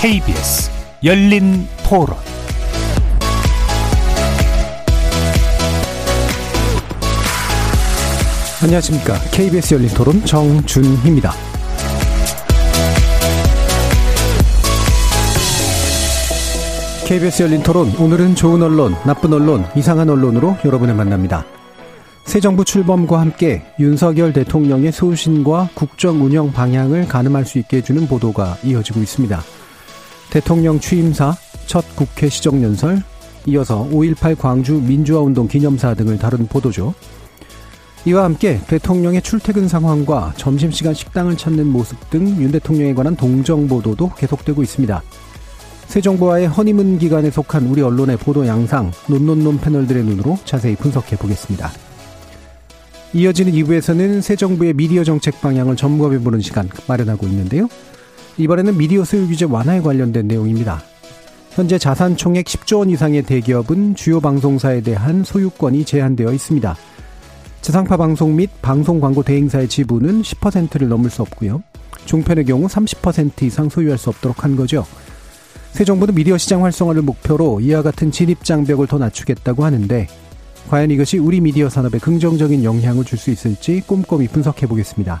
KBS 열린 토론 안녕하십니까. KBS 열린 토론 정준희입니다. KBS 열린 토론 오늘은 좋은 언론, 나쁜 언론, 이상한 언론으로 여러분을 만납니다. 새 정부 출범과 함께 윤석열 대통령의 소신과 국정 운영 방향을 가늠할 수 있게 해주는 보도가 이어지고 있습니다. 대통령 취임사, 첫 국회 시정연설, 이어서 5.18 광주 민주화운동 기념사 등을 다룬 보도죠. 이와 함께 대통령의 출퇴근 상황과 점심시간 식당을 찾는 모습 등 윤 대통령에 관한 동정 보도도 계속되고 있습니다. 새 정부와의 허니문 기간에 속한 우리 언론의 보도 양상, 논논논 패널들의 눈으로 자세히 분석해 보겠습니다. 이어지는 2부에서는 새 정부의 미디어 정책 방향을 점검해 보는 시간 마련하고 있는데요. 이번에는 미디어 소유 규제 완화에 관련된 내용입니다. 현재 자산 총액 10조 원 이상의 대기업은 주요 방송사에 대한 소유권이 제한되어 있습니다. 지상파 방송 및 방송 광고 대행사의 지분은 10%를 넘을 수 없고요. 종편의 경우 30% 이상 소유할 수 없도록 한 거죠. 새 정부는 미디어 시장 활성화를 목표로 이와 같은 진입 장벽을 더 낮추겠다고 하는데 과연 이것이 우리 미디어 산업에 긍정적인 영향을 줄 수 있을지 꼼꼼히 분석해 보겠습니다.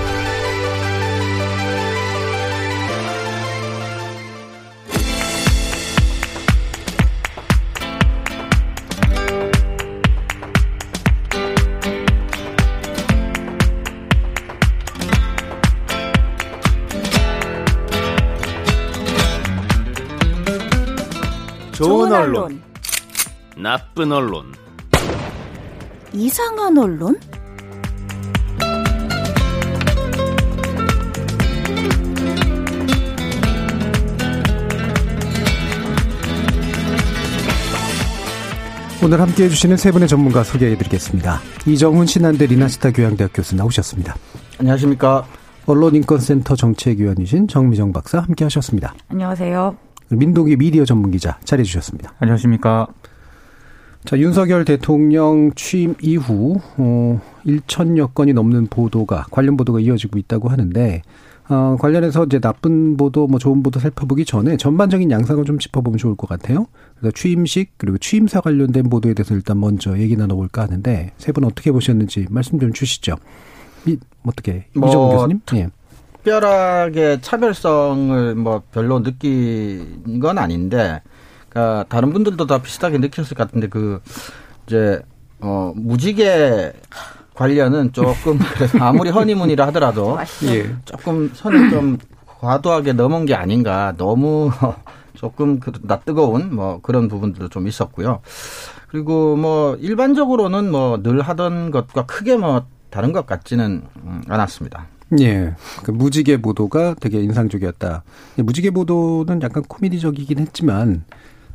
언론, 나쁜 언론, 이상한 언론? 오늘 함께 해주시는 세 분의 전문가 소개해드리겠습니다. 이정훈 신한대 리나스타 교양대학 교수 나오셨습니다. 안녕하십니까. 언론인권센터 정책위원이신 정미정 박사 함께 하셨습니다. 안녕하세요. 민동기 미디어 전문 기자 자리해 주셨습니다. 안녕하십니까. 자, 윤석열 대통령 취임 이후, 어, 1천여 건이 넘는 보도가, 관련 보도가 이어지고 있다고 하는데, 어, 관련해서 이제 나쁜 보도, 뭐 좋은 보도 살펴보기 전에 전반적인 양상을 좀 짚어보면 좋을 것 같아요. 그래서 취임식, 그리고 취임사 관련된 보도에 대해서 일단 먼저 얘기 나눠볼까 하는데, 세 분 어떻게 보셨는지 말씀 좀 주시죠. 이, 어떻게, 뭐, 이정훈 교수님? 예. 특별하게 차별성을 뭐 별로 느낀 건 아닌데, 그러니까 다른 분들도 다 비슷하게 느꼈을 것 같은데 그 이제 어 무지개 관련은 조금 아무리 허니문이라 하더라도 예. 조금 선을 좀 과도하게 넘은 게 아닌가 너무 조금 그나 뜨거운 뭐 그런 부분들도 좀 있었고요. 그리고 뭐 일반적으로는 뭐 늘 하던 것과 크게 뭐 다른 것 같지는 않았습니다. 예. 그 무지개 보도가 되게 인상적이었다. 무지개 보도는 약간 코미디적이긴 했지만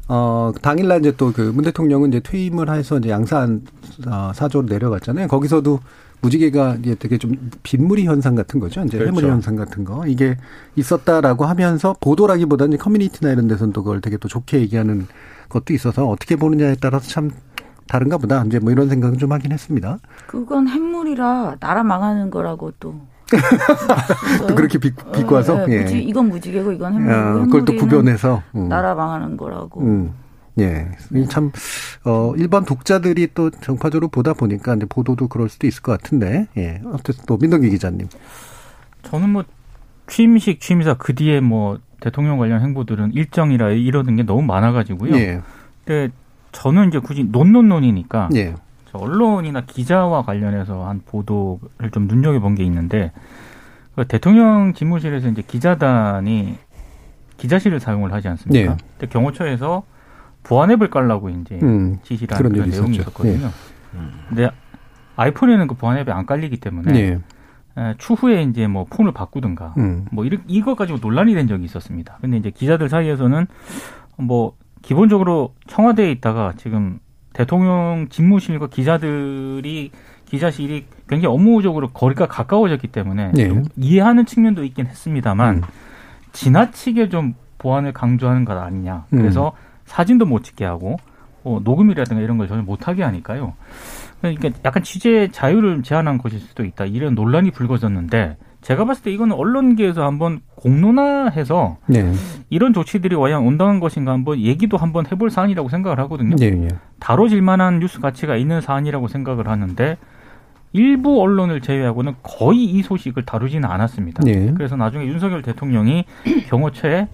어, 당일날 이제 또 그 문 대통령은 이제 퇴임을 해서 이제 양산 어, 사조로 내려갔잖아요. 거기서도 무지개가 이제 되게 좀 빗물이 현상 같은 거죠. 이제 그렇죠. 해물이 현상 같은 거. 이게 있었다라고 하면서 보도라기보다는 커뮤니티나 이런 데서는 또 그걸 되게 또 좋게 얘기하는 것도 있어서 어떻게 보느냐에 따라서 참 다른가 보다. 이제 뭐 이런 생각은 좀 하긴 했습니다. 그건 햄물이라 나라 망하는 거라고 또. 또 그렇게 비, 비꼬아서? 어, 네, 예. 무지, 이건 무지개고 이건 햄물이고. 어, 그걸 또 구별해서. 음. 나라 망하는 거라고. 음. 예. 이 참, 어, 일반 독자들이 또 정파적으로 보다 보니까 이제 보도도 그럴 수도 있을 것 같은데, 예. 어쨌든 또 민동기 기자님. 저는 뭐 취임식 취임사 그 뒤에 뭐 대통령 관련 행보들은 일정이라 이러는 게 너무 많아가지고요. 예. 근데 저는 이제 굳이 논논논이니까 예. 저 언론이나 기자와 관련해서 한 보도를 좀 눈여겨본 게 있는데 그 대통령 집무실에서 이제 기자단이 기자실을 사용을 하지 않습니까? 네. 근데 경호처에서 보안앱을 깔라고 이제 음, 지시를 그런 하는 그런 내용이 있었죠. 있었거든요. 근데 아이폰에는 그 보안앱이 안 깔리기 때문에 네. 에, 추후에 이제 뭐 폰을 바꾸든가 음. 뭐 이런 이거 가지고 논란이 된 적이 있었습니다. 근데 이제 기자들 사이에서는 뭐 기본적으로 청와대에 있다가 지금 대통령 집무실과 기자들이 기자실이 굉장히 업무적으로 거리가 가까워졌기 때문에 네. 좀 이해하는 측면도 있긴 했습니다만 음. 지나치게 좀 보안을 강조하는 것 아니냐. 음. 그래서 사진도 못 찍게 하고 뭐 녹음이라든가 이런 걸 전혀 못하게 하니까요. 그러니까 약간 취재 자유를 제한한 것일 수도 있다. 이런 논란이 불거졌는데 제가 봤을 때 이거는 언론계에서 한번 공론화해서 네. 이런 조치들이 과연 온당한 것인가 한번 얘기도 한번 해볼 사안이라고 생각을 하거든요. 예, 예. 다뤄질 만한 뉴스 가치가 있는 사안이라고 생각을 하는데 일부 언론을 제외하고는 거의 이 소식을 다루지는 않았습니다. 네. 그래서 나중에 윤석열 대통령이 경호처에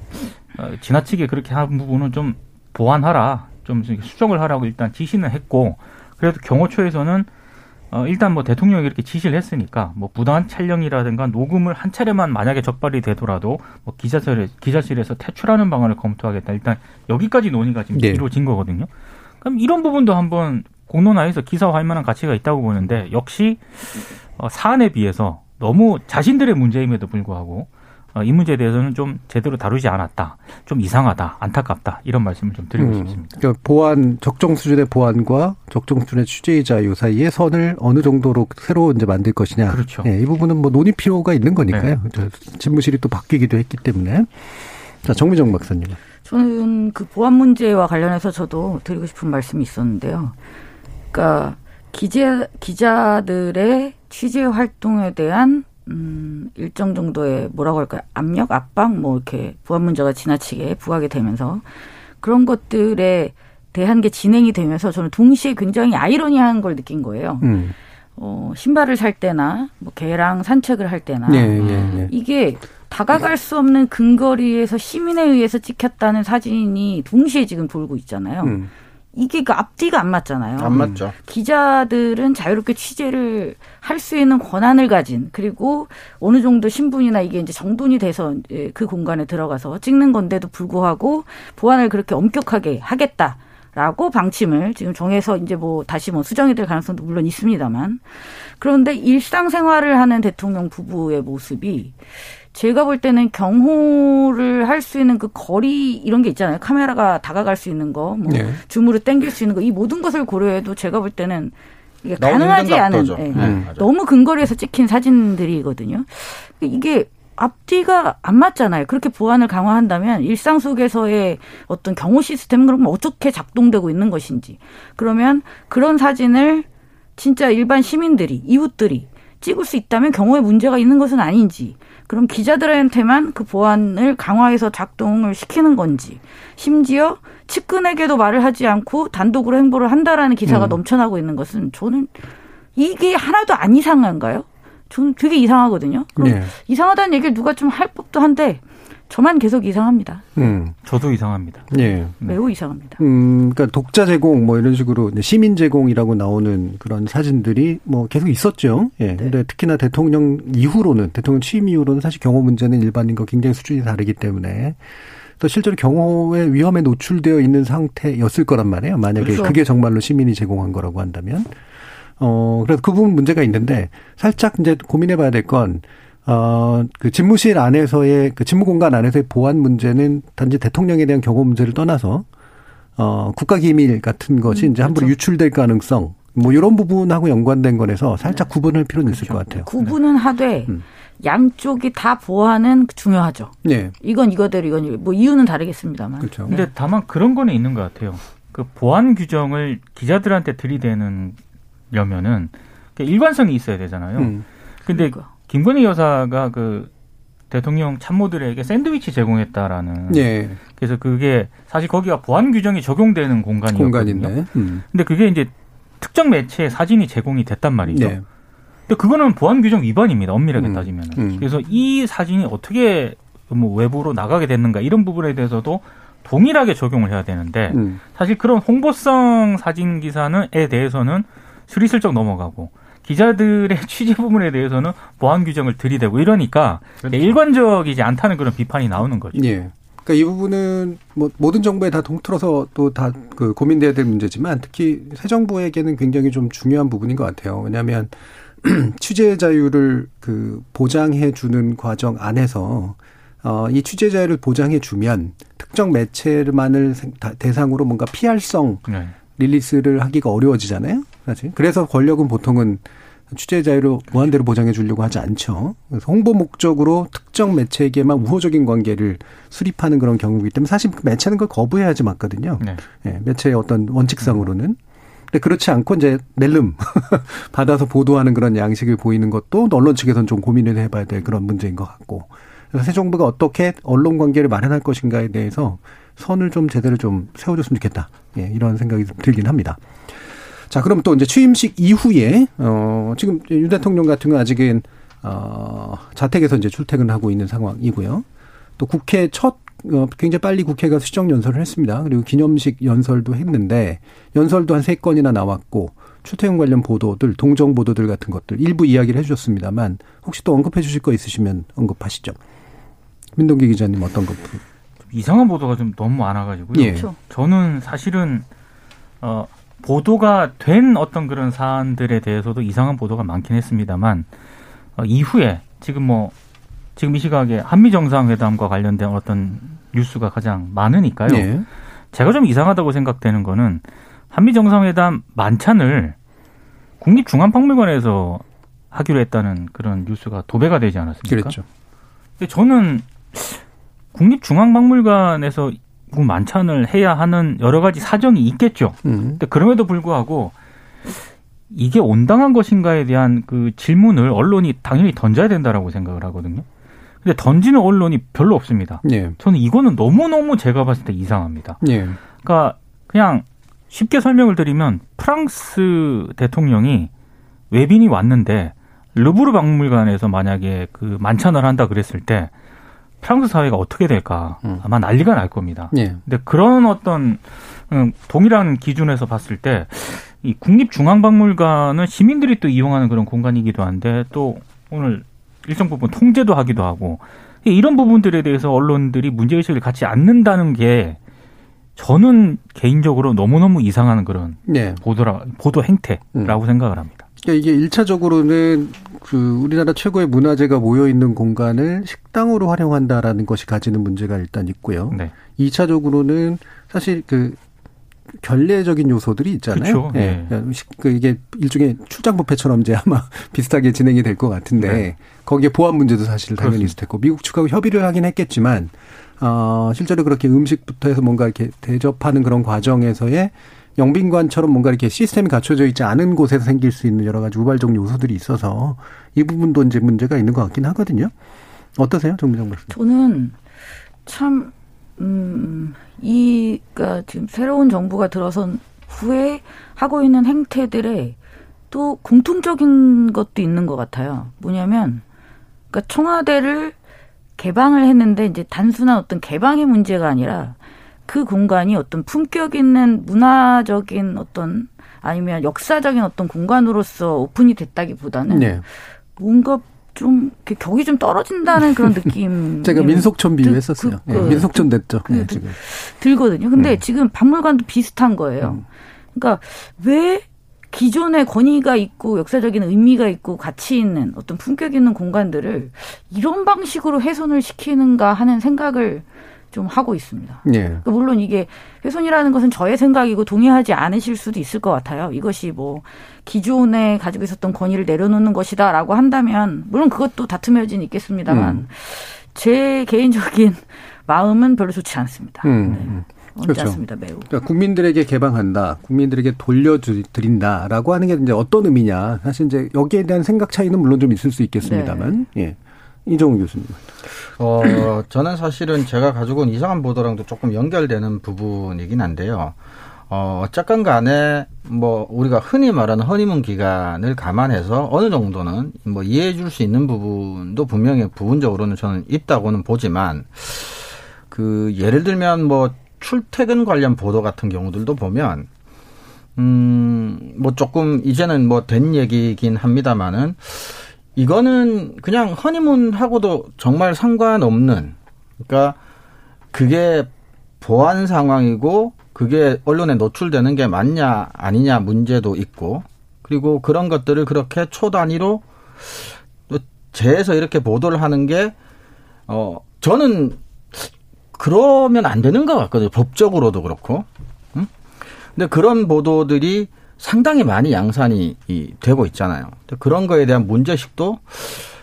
어, 지나치게 그렇게 한 부분은 좀 보완하라, 좀 수정을 하라고 일단 지시는 했고, 그래도 경호처에서는 어, 일단 뭐 대통령이 이렇게 지시를 했으니까 뭐 부당한 촬영이라든가 녹음을 한 차례만 만약에 적발이 되더라도 뭐 기자실에 기자실에서 퇴출하는 방안을 검토하겠다. 일단 여기까지 논의가 지금 네. 이루어진 거거든요. 그럼 이런 부분도 한번 공론화해서 기사화할 만한 가치가 있다고 보는데 역시 어, 사안에 비해서 너무 자신들의 문제임에도 불구하고 어, 이 문제에 대해서는 좀 제대로 다루지 않았다. 좀 이상하다. 안타깝다. 이런 말씀을 좀 드리고 음, 싶습니다. 그러니까 보안 적정 수준의 보안과 적정 수준의 취재의 자유 사이에 선을 어느 정도로 새로 이제 만들 것이냐. 그렇죠. 예, 이 부분은 뭐 논의 필요가 있는 거니까요. 저 집무실이 또 바뀌기도 했기 때문에. 자, 정미정 박사님. 저는 그 보안 문제와 관련해서 저도 드리고 싶은 말씀이 있었는데요. 그러니까 기자 기자들의 취재 활동에 대한 음, 일정 정도의 뭐라고 할까요? 압력, 압박, 뭐 이렇게 보안 문제가 지나치게 부각이 되면서 그런 것들에 대한 게 진행이 되면서 저는 동시에 굉장히 아이러니한 걸 느낀 거예요. 음. 어, 신발을 살 때나 뭐 개랑 산책을 할 때나 예, 예, 예. 이게 다가갈 수 없는 근거리에서 시민에 의해서 찍혔다는 사진이 동시에 지금 돌고 있잖아요. 음. 이게 그 앞뒤가 안 맞잖아요. 안 맞죠. 기자들은 자유롭게 취재를 할 수 있는 권한을 가진 그리고 어느 정도 신분이나 이게 이제 정돈이 돼서 이제 그 공간에 들어가서 찍는 건데도 불구하고 보안을 그렇게 엄격하게 하겠다 라고 방침을 지금 정해서 이제 뭐 다시 뭐 수정이 될 가능성도 물론 있습니다만 그런데 일상생활을 하는 대통령 부부의 모습이 제가 볼 때는 경호를 할 수 있는 그 거리 이런 게 있잖아요. 카메라가 다가갈 수 있는 거, 뭐 네. 줌으로 당길 수 있는 거, 이 모든 것을 고려해도 제가 볼 때는 이게 가능하지 않은. 예. 네, 음. 너무 근거리에서 찍힌 사진들이거든요. 이게 앞뒤가 안 맞잖아요. 그렇게 보안을 강화한다면 일상 속에서의 어떤 경호 시스템 그럼 어떻게 작동되고 있는 것인지. 그러면 그런 사진을 진짜 일반 시민들이 이웃들이 찍을 수 있다면 경호에 문제가 있는 것은 아닌지. 그럼 기자들한테만 그 보안을 강화해서 작동을 시키는 건지. 심지어 측근에게도 말을 하지 않고 단독으로 행보를 한다라는 기사가 음. 넘쳐나고 있는 것은 저는 이게 하나도 안 이상한가요? 저는 되게 이상하거든요. 그럼 네. 이상하다는 얘기를 누가 좀 할 법도 한데 저만 계속 이상합니다. 음. 저도 이상합니다. 예. 매우 이상합니다. 음, 그러니까 독자 제공 뭐 이런 식으로 시민 제공이라고 나오는 그런 사진들이 뭐 계속 있었죠. 네. 예. 근데 특히나 대통령 이후로는 대통령 취임 이후로는 사실 경호 문제는 일반인과 굉장히 수준이 다르기 때문에 또 실제로 경호의 위험에 노출되어 있는 상태였을 거란 말이에요. 만약에 그렇죠. 그게 정말로 시민이 제공한 거라고 한다면. 어, 그래서 그 부분 문제가 있는데 살짝 이제 고민해 봐야 될건 어, 그 집무실 안에서의 그 집무 공간 안에서의 보안 문제는 단지 대통령에 대한 경호 문제를 떠나서 어, 국가 기밀 같은 것이 음, 이제 함부로 그렇죠. 유출될 가능성 뭐 이런 부분하고 연관된 거라서 살짝 구분할 필요는 있을 것 같아요. 구분은 하되 음. 양쪽이 다 보안은 중요하죠. 네. 이건 이거대로 이건. 뭐 이유는 다르겠습니다만. 그렇죠. 근데 다만 그런 거는 있는 것 같아요. 그 보안 규정을 기자들한테 들이대는 려면은 일관성이 있어야 되잖아요. 음. 근데 그러니까. 김건희 여사가 그 대통령 참모들에게 샌드위치 제공했다라는 네. 그래서 그게 사실 거기가 보안 규정이 적용되는 공간이거든요. 공간인데. 음. 근데 그게 이제 특정 매체에 사진이 제공이 됐단 말이죠. 네. 근데 그거는 보안 규정 위반입니다. 엄밀하게 음, 따지면. 음. 그래서 이 사진이 어떻게 뭐 외부로 나가게 됐는가 이런 부분에 대해서도 동일하게 적용을 해야 되는데 음. 사실 그런 홍보성 사진 기사는에 대해서는 스리슬쩍 넘어가고 기자들의 취재 부분에 대해서는 보안 규정을 들이대고 이러니까 그렇죠. 일관적이지 않다는 그런 비판이 나오는 거죠. 예. 그러니까 이 부분은 뭐 모든 정부에 다 통틀어서 또 다 그 고민돼야 될 문제지만 특히 새 정부에게는 굉장히 좀 중요한 부분인 것 같아요. 왜냐하면 취재 자유를 그 보장해 주는 과정 안에서 어, 이 취재 자유를 보장해 주면 특정 매체만을 대상으로 뭔가 피할성 네. 릴리스를 하기가 어려워지잖아요. 사실. 그래서 권력은 보통은 취재 자유를 무한대로 보장해 주려고 하지 않죠. 그래서 홍보 목적으로 특정 매체에게만 우호적인 관계를 수립하는 그런 경우이기 때문에 사실 그 매체는 그걸 거부해야지 맞거든요. 네. 네, 매체의 어떤 원칙상으로는. 근데 그렇지 않고 이제 낼름 받아서 보도하는 그런 양식을 보이는 것도 언론 측에서는 좀 고민을 해봐야 될 그런 문제인 것 같고. 그래서 새 정부가 어떻게 언론 관계를 마련할 것인가에 대해서 선을 좀 제대로 좀 세워줬으면 좋겠다. 예, 이런 생각이 들긴 합니다. 자, 그럼 또 이제 취임식 이후에, 어, 지금 윤 대통령 같은 경우 아직은, 어, 자택에서 이제 출퇴근하고 있는 상황이고요. 또 국회 첫, 어, 굉장히 빨리 국회가 수정 연설을 했습니다. 그리고 기념식 연설도 했는데, 연설도 한 세 건이나 나왔고, 출퇴근 관련 보도들, 동정 보도들 같은 것들 일부 이야기를 해주셨습니다만, 혹시 또 언급해 주실 거 있으시면 언급하시죠. 민동기 기자님 어떤 것? 이상한 보도가 좀 너무 많아가지고요. 예. 저는 사실은, 어, 보도가 된 어떤 그런 사안들에 대해서도 이상한 보도가 많긴 했습니다만 어, 이후에 지금 뭐 지금 이 시각에 한미 정상회담과 관련된 어떤 뉴스가 가장 많으니까요. 네. 제가 좀 이상하다고 생각되는 거는 한미 정상회담 만찬을 국립중앙박물관에서 하기로 했다는 그런 뉴스가 도배가 되지 않았습니까? 그렇죠. 근데 저는 국립중앙박물관에서 만찬을 해야 하는 여러 가지 사정이 있겠죠. 음. 근데 그럼에도 불구하고 이게 온당한 것인가에 대한 그 질문을 언론이 당연히 던져야 된다라고 생각을 하거든요. 근데 던지는 언론이 별로 없습니다. 예. 저는 이거는 너무너무 제가 봤을 때 이상합니다. 예. 그러니까 그냥 쉽게 설명을 드리면 프랑스 대통령이 외빈이 왔는데 르브르 박물관에서 만약에 그 만찬을 한다 그랬을 때 프랑스 사회가 어떻게 될까 음. 아마 난리가 날 겁니다. 예. 근데 그런 어떤 음, 동일한 기준에서 봤을 때 이 국립중앙박물관은 시민들이 또 이용하는 그런 공간이기도 한데 또 오늘 일정 부분 통제도 하기도 하고 이런 부분들에 대해서 언론들이 문제의식을 갖지 않는다는 게 저는 개인적으로 너무너무 이상한 그런 네. 보도라, 보도 행태라고 음. 생각을 합니다. 그러니까 이게 일차적으로는 그 우리나라 최고의 문화재가 모여 있는 공간을 식당으로 활용한다라는 것이 가지는 문제가 일단 있고요. 네. 2차적으로는 사실 그 결례적인 요소들이 있잖아요. 그렇죠. 예. 네. 그 이게 일종의 출장 뷔페처럼 이제 아마 비슷하게 진행이 될 것 같은데 네. 거기에 보안 문제도 사실 당연히 그렇습니다. 있을 테고 미국 측하고 협의를 하긴 했겠지만 어 실제로 그렇게 음식부터 해서 뭔가 이렇게 대접하는 그런 과정에서의 영빈관처럼 뭔가 이렇게 시스템이 갖춰져 있지 않은 곳에서 생길 수 있는 여러 가지 우발적 요소들이 있어서 이 부분도 이제 문제가 있는 것 같긴 하거든요. 어떠세요, 정미정 박사? 저는 참, 음, 이, 가 지금 새로운 정부가 들어선 후에 하고 있는 행태들에 또 공통적인 것도 있는 것 같아요. 뭐냐면, 그러니까 청와대를 개방을 했는데 이제 단순한 어떤 개방의 문제가 아니라 그 공간이 어떤 품격 있는 문화적인 어떤 아니면 역사적인 어떤 공간으로서 오픈이 됐다기보다는 네. 뭔가 좀 격이 좀 떨어진다는 그런 느낌. 제가 민속촌 비유했었어요. 그, 그, 네, 민속촌 됐죠. 그, 네, 지금. 들거든요. 근데 네. 지금 박물관도 비슷한 거예요. 음. 그러니까 왜 기존의 권위가 있고 역사적인 의미가 있고 가치 있는 어떤 품격 있는 공간들을 이런 방식으로 훼손을 시키는가 하는 생각을 좀 하고 있습니다. 예. 그러니까 물론 이게 훼손이라는 것은 저의 생각이고 동의하지 않으실 수도 있을 것 같아요. 이것이 뭐 기존에 가지고 있었던 권위를 내려놓는 것이다라고 한다면 물론 그것도 다툼의 여지는 있겠습니다만 음. 제 개인적인 마음은 별로 좋지 않습니다. 음. 네. 그렇죠. 않습니다, 매우. 그러니까 국민들에게 개방한다, 국민들에게 돌려드린다라고 하는 게 이제 어떤 의미냐. 사실 이제 여기에 대한 생각 차이는 물론 좀 있을 수 있겠습니다만, 네. 예. 이종훈 교수님. 어, 저는 사실은 제가 가지고 온 이상한 보도랑도 조금 연결되는 부분이긴 한데요. 어, 어쨌건 간에 뭐 우리가 흔히 말하는 허니문 기간을 감안해서 어느 정도는 뭐 이해해 줄 수 있는 부분도 분명히 부분적으로는 저는 있다고는 보지만 그 예를 들면 뭐 출퇴근 관련 보도 같은 경우들도 보면 음, 뭐 조금 이제는 뭐 된 얘기긴 합니다만은 이거는 그냥 허니문하고도 정말 상관없는 그러니까 그게 보안 상황이고 그게 언론에 노출되는 게 맞냐 아니냐 문제도 있고 그리고 그런 것들을 그렇게 초 단위로 재에서 이렇게 보도를 하는 게 어 저는 그러면 안 되는 것 같거든요. 법적으로도 그렇고. 음? 근데 그런 보도들이 상당히 많이 양산이 되고 있잖아요. 그런 거에 대한 문제식도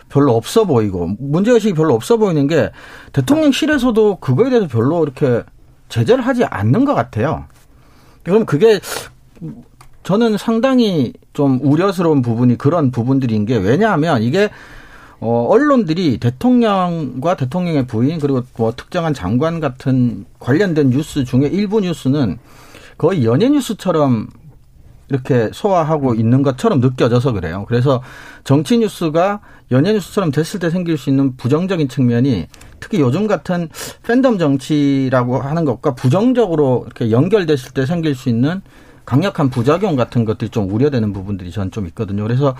별로 없어 보이고 문제의식이 별로 없어 보이는 게 대통령실에서도 그거에 대해서 별로 이렇게 제재를 하지 않는 것 같아요. 그럼 그게 저는 상당히 좀 우려스러운 부분이 그런 부분들인 게 왜냐하면 이게 어, 언론들이 대통령과 대통령의 부인 그리고 뭐 특정한 장관 같은 관련된 뉴스 중에 일부 뉴스는 거의 연예 뉴스처럼 이렇게 소화하고 있는 것처럼 느껴져서 그래요. 그래서 정치 뉴스가 연예 뉴스처럼 됐을 때 생길 수 있는 부정적인 측면이 특히 요즘 같은 팬덤 정치라고 하는 것과 부정적으로 이렇게 연결됐을 때 생길 수 있는 강력한 부작용 같은 것들이 좀 우려되는 부분들이 전 좀 있거든요. 그래서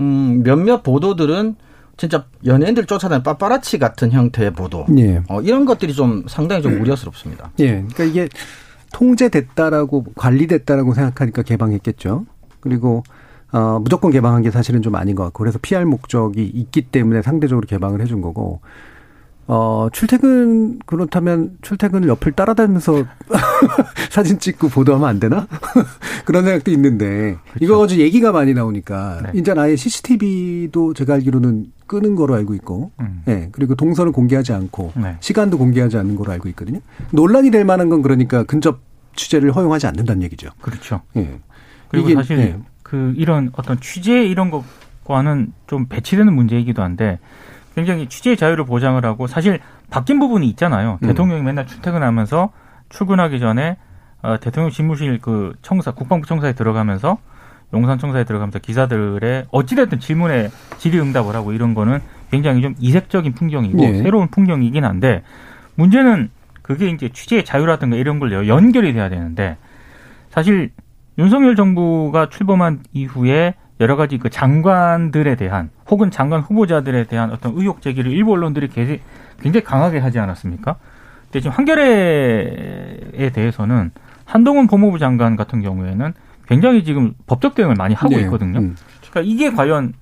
음 몇몇 보도들은 진짜 연예인들 쫓아다니는 빠빠라치 같은 형태의 보도. 예. 어, 이런 것들이 좀 상당히 좀 우려스럽습니다. 예. 그러니까 이게 통제됐다라고 관리됐다라고 생각하니까 개방했겠죠. 그리고 어, 무조건 개방한 게 사실은 좀 아닌 것 같고 그래서 피할 목적이 있기 때문에 상대적으로 개방을 해준 거고 어, 출퇴근, 그렇다면 출퇴근을 옆을 따라다니면서 사진 찍고 보도하면 안 되나? 그런 생각도 있는데, 그렇죠. 이거 아주 얘기가 많이 나오니까, 네. 이제 아예 CCTV도 제가 알기로는 끄는 거로 알고 있고, 음. 네, 그리고 동선을 공개하지 않고, 네. 시간도 공개하지 않는 거로 알고 있거든요. 논란이 될 만한 건 그러니까 근접 취재를 허용하지 않는다는 얘기죠. 그렇죠. 예. 그리고 이게, 사실 네. 그 이런 어떤 취재 이런 것과는 좀 배치되는 문제이기도 한데, 굉장히 취재 자유를 보장을 하고 사실 바뀐 부분이 있잖아요. 음. 대통령이 맨날 출퇴근하면서 출근하기 전에 어, 대통령 집무실 그 청사 국방부 청사에 들어가면서 용산 청사에 들어가면서 기사들의 어찌됐든 질문에 질의응답을 하고 이런 거는 굉장히 좀 이색적인 풍경이고 네. 새로운 풍경이긴 한데 문제는 그게 이제 취재의 자유라든가 이런 걸 연결이 돼야 되는데 사실 윤석열 정부가 출범한 이후에 여러 가지 그 장관들에 대한 혹은 장관 후보자들에 대한 어떤 의혹 제기를 일부 언론들이 굉장히 강하게 하지 않았습니까? 근데 지금 한겨레에 대해서는 한동훈 법무부 장관 같은 경우에는 굉장히 지금 법적 대응을 많이 하고 네. 있거든요. 음. 그러니까 이게 과연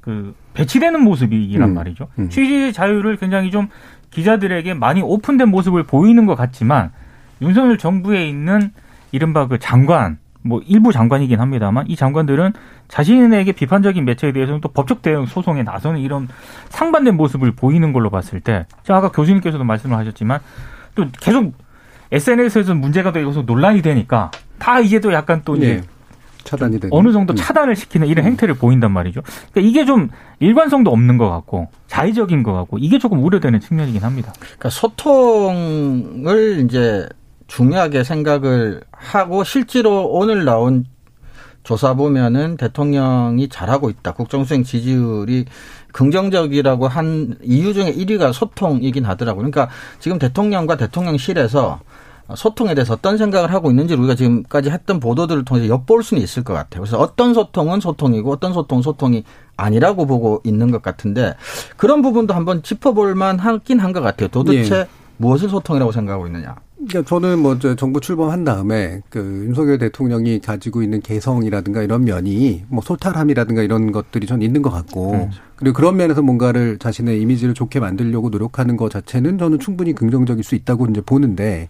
그 배치되는 모습이란 음. 말이죠. 음. 취재 자유를 굉장히 좀 기자들에게 많이 오픈된 모습을 보이는 것 같지만 윤석열 정부에 있는 이른바 그 장관 뭐 일부 장관이긴 합니다만 이 장관들은 자신에게 비판적인 매체에 대해서는 또 법적 대응 소송에 나서는 이런 상반된 모습을 보이는 걸로 봤을 때, 제가 아까 교수님께서도 말씀을 하셨지만 또 계속 SNS에서 문제가 되고 논란이 되니까 다 이제 또 약간 또 이제 네. 차단이 되고 어느 정도 음. 차단을 시키는 이런 행태를 보인단 말이죠. 그러니까 이게 좀 일관성도 없는 것 같고 자의적인 것 같고 이게 조금 우려되는 측면이긴 합니다. 그러니까 소통을 이제 중요하게 생각을 하고 실제로 오늘 나온 조사 보면은 대통령이 잘하고 있다. 국정수행 지지율이 긍정적이라고 한 이유 중에 1위가 소통이긴 하더라고요. 그러니까 지금 대통령과 대통령실에서 소통에 대해서 어떤 생각을 하고 있는지 우리가 지금까지 했던 보도들을 통해서 엿볼 수는 있을 것 같아요. 그래서 어떤 소통은 소통이고 어떤 소통은 소통이 아니라고 보고 있는 것 같은데 그런 부분도 한번 짚어볼 만하긴 한 것 같아요. 도대체 예. 무엇을 소통이라고 생각하고 있느냐. 그러니까 저는 뭐 정부 출범한 다음에 그 윤석열 대통령이 가지고 있는 개성이라든가 이런 면이 뭐 소탈함이라든가 이런 것들이 전 있는 것 같고 음. 그리고 그런 면에서 뭔가를 자신의 이미지를 좋게 만들려고 노력하는 것 자체는 저는 충분히 긍정적일 수 있다고 이제 보는데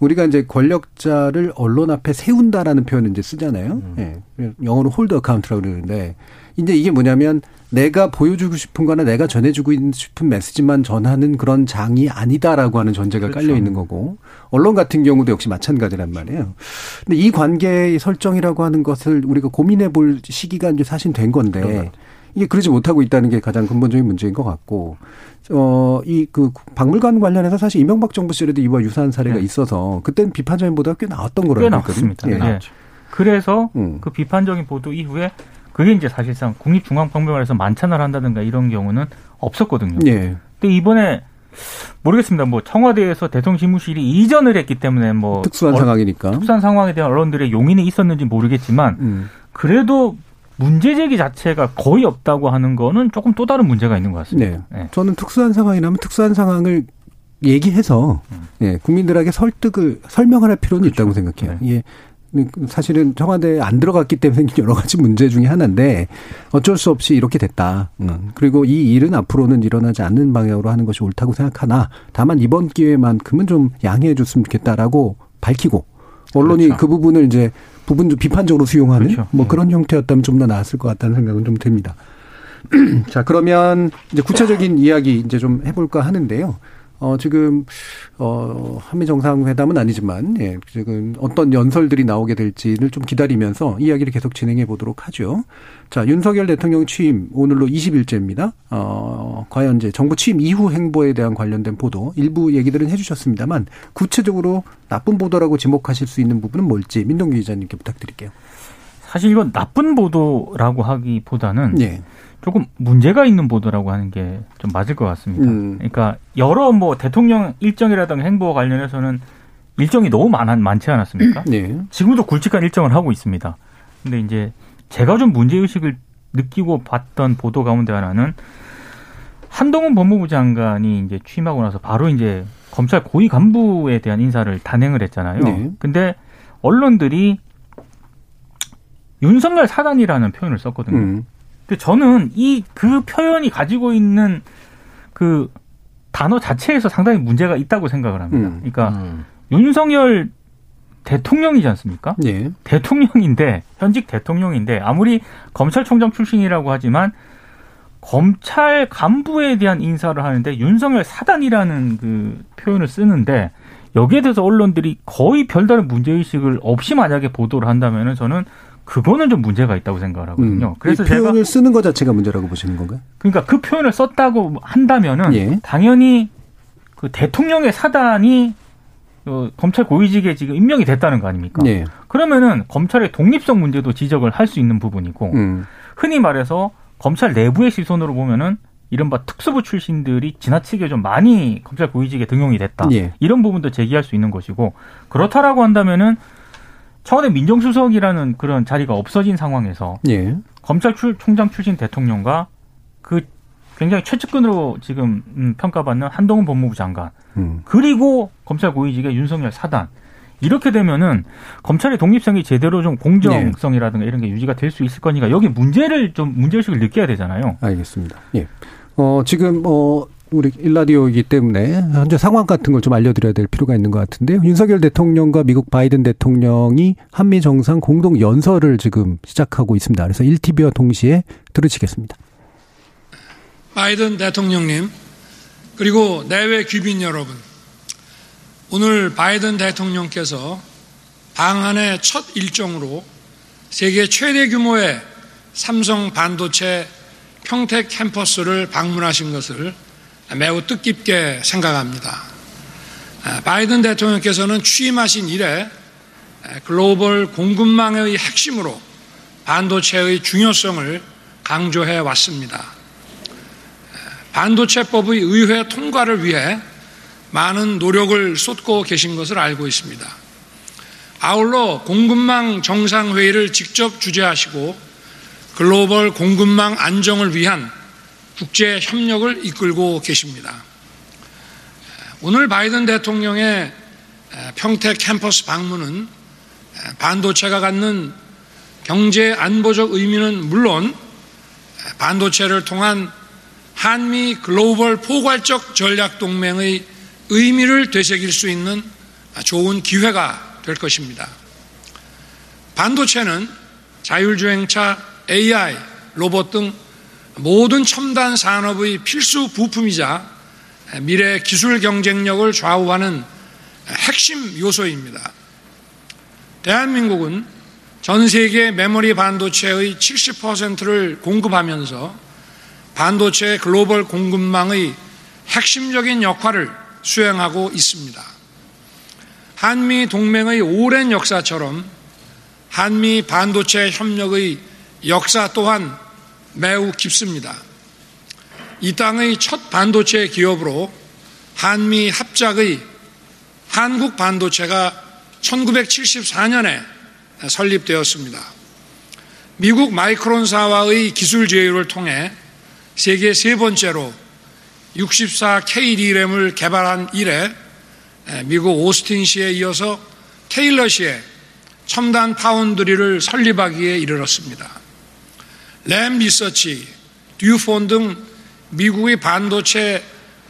우리가 이제 권력자를 언론 앞에 세운다라는 표현을 이제 쓰잖아요. 음. 예. 영어로 hold account라고 그러는데 이제 이게 뭐냐면 내가 보여주고 싶은 거나 내가 전해주고 싶은 메시지만 전하는 그런 장이 아니다라고 하는 전제가 그렇죠. 깔려 있는 거고 언론 같은 경우도 역시 마찬가지란 말이에요. 근데 이 관계의 설정이라고 하는 것을 우리가 고민해 볼 시기가 이제 사실 된 건데 이게 그러지 못하고 있다는 게 가장 근본적인 문제인 것 같고 어, 이 그 박물관 관련해서 사실 이명박 정부 시절에도 이와 유사한 사례가 네. 있어서 그때는 비판적인 보도가 꽤 나왔던 거라고 꽤 나왔습니다. 예. 네. 그래서 음. 그 비판적인 보도 이후에 그게 이제 사실상 국립중앙박물관에서 만찬을 한다든가 이런 경우는 없었거든요. 예. 근데 이번에 모르겠습니다. 뭐 청와대에서 대통령 집무실이 이전을 했기 때문에 뭐 특수한 어, 상황이니까 특수한 상황에 대한 언론들의 용인이 있었는지 모르겠지만 음. 그래도 문제 제기 자체가 거의 없다고 하는 거는 조금 또 다른 문제가 있는 것 같습니다. 네. 네. 저는 특수한 상황이라면 특수한 상황을 얘기해서 예, 국민들에게 설득을 설명을 할 필요는 있다고 생각해요. 예. 사실은 청와대에 안 들어갔기 때문에 생긴 여러 가지 문제 중에 하나인데 어쩔 수 없이 이렇게 됐다. 음. 그리고 이 일은 앞으로는 일어나지 않는 방향으로 하는 것이 옳다고 생각하나 다만 이번 기회만큼은 좀 양해해 줬으면 좋겠다라고 밝히고 언론이 그렇죠. 그 부분을 이제 부분 좀 비판적으로 수용하는 그렇죠. 뭐 네. 그런 형태였다면 좀 더 나았을 것 같다는 생각은 좀 듭니다. 자, 그러면 이제 구체적인 이야기 이제 좀 해볼까 하는데요. 어, 지금, 어, 한미 정상회담은 아니지만, 예, 지금 어떤 연설들이 나오게 될지를 좀 기다리면서 이야기를 계속 진행해 보도록 하죠. 자, 윤석열 대통령 취임 오늘로 20일째입니다. 어, 과연 이제 정부 취임 이후 행보에 대한 관련된 보도 일부 얘기들은 해 주셨습니다만 구체적으로 나쁜 보도라고 지목하실 수 있는 부분은 뭘지 민동기 기자님께 부탁드릴게요. 사실 이건 나쁜 보도라고 하기보다는 예. 조금 문제가 있는 보도라고 하는 게 좀 맞을 것 같습니다. 음. 그러니까 여러 뭐 대통령 일정이라든가 행보와 관련해서는 일정이 너무 많, 많지 않았습니까? 네. 지금도 굵직한 일정을 하고 있습니다. 근데 이제 제가 좀 문제의식을 느끼고 봤던 보도 가운데 하나는 한동훈 법무부 장관이 이제 취임하고 나서 바로 이제 검찰 고위 간부에 대한 인사를 단행을 했잖아요. 네. 근데 언론들이 윤석열 사단이라는 표현을 썼거든요. 음. 근데 저는 이 그 표현이 가지고 있는 그 단어 자체에서 상당히 문제가 있다고 생각을 합니다. 음. 그러니까 음. 윤석열 대통령이지 않습니까? 예. 대통령인데 현직 대통령인데 아무리 검찰총장 출신이라고 하지만 검찰 간부에 대한 인사를 하는데 윤석열 사단이라는 그 표현을 쓰는데 여기에 대해서 언론들이 거의 별다른 문제의식을 없이 만약에 보도를 한다면은 저는 그거는 좀 문제가 있다고 생각을 하거든요. 음. 그래서 표현을 쓰는 것 자체가 문제라고 보시는 건가요? 그러니까 그 표현을 썼다고 한다면은 예. 당연히 그 대통령의 사단이 어, 검찰 고위직에 지금 임명이 됐다는 거 아닙니까? 예. 그러면은 검찰의 독립성 문제도 지적을 할 수 있는 부분이고 음. 흔히 말해서 검찰 내부의 시선으로 보면은 이른바 특수부 출신들이 지나치게 좀 많이 검찰 고위직에 등용이 됐다. 예. 이런 부분도 제기할 수 있는 것이고 그렇다라고 한다면은 청와대 민정수석이라는 그런 자리가 없어진 상황에서 예. 검찰총장 출신 대통령과 그 굉장히 최측근으로 지금 음, 평가받는 한동훈 법무부 장관 음. 그리고 검찰 고위직의 윤석열 사단 이렇게 되면은 검찰의 독립성이 제대로 좀 공정성이라든가 이런 게 유지가 될 수 있을 거니까 여기 문제를 좀 문제의식을 느껴야 되잖아요. 알겠습니다. 예. 어, 지금, 어, 우리 일라디오이기 때문에 현재 상황 같은 걸 좀 알려드려야 될 필요가 있는 것 같은데요. 윤석열 대통령과 미국 바이든 대통령이 한미 정상 공동 연설을 지금 시작하고 있습니다. 그래서 1TV와 동시에 들으시겠습니다. 바이든 대통령님, 그리고 내외 귀빈 여러분, 오늘 바이든 대통령께서 방한의 첫 일정으로 세계 최대 규모의 삼성 반도체 평택 캠퍼스를 방문하신 것을 매우 뜻깊게 생각합니다. 바이든 대통령께서는 취임하신 이래 글로벌 공급망의 핵심으로 반도체의 중요성을 강조해 왔습니다. 반도체법의 의회 통과를 위해 많은 노력을 쏟고 계신 것을 알고 있습니다. 아울러 공급망 정상회의를 직접 주재하시고 글로벌 공급망 안정을 위한 국제 협력을 이끌고 계십니다. 오늘 바이든 대통령의 평택 캠퍼스 방문은 반도체가 갖는 경제 안보적 의미는 물론 반도체를 통한 한미 글로벌 포괄적 전략 동맹의 의미를 되새길 수 있는 좋은 기회가 될 것입니다. 반도체는 자율주행차, AI, 로봇 등 모든 첨단 산업의 필수 부품이자 미래 기술 경쟁력을 좌우하는 핵심 요소입니다. 대한민국은 전 세계 메모리 반도체의 70%를 공급하면서 반도체 글로벌 공급망의 핵심적인 역할을 수행하고 있습니다. 한미 동맹의 오랜 역사처럼 한미 반도체 협력의 역사 또한 매우 깊습니다. 이 땅의 첫 반도체 기업으로 한미 합작의 한국 반도체가 1974년에 설립되었습니다. 미국 마이크론사와의 기술 제휴를 통해 세계 세 번째로 64K D램을 개발한 이래 미국 오스틴시에 이어서 테일러시에 첨단 파운드리를 설립하기에 이르렀습니다. 램 리서치, 듀폰 등 미국의 반도체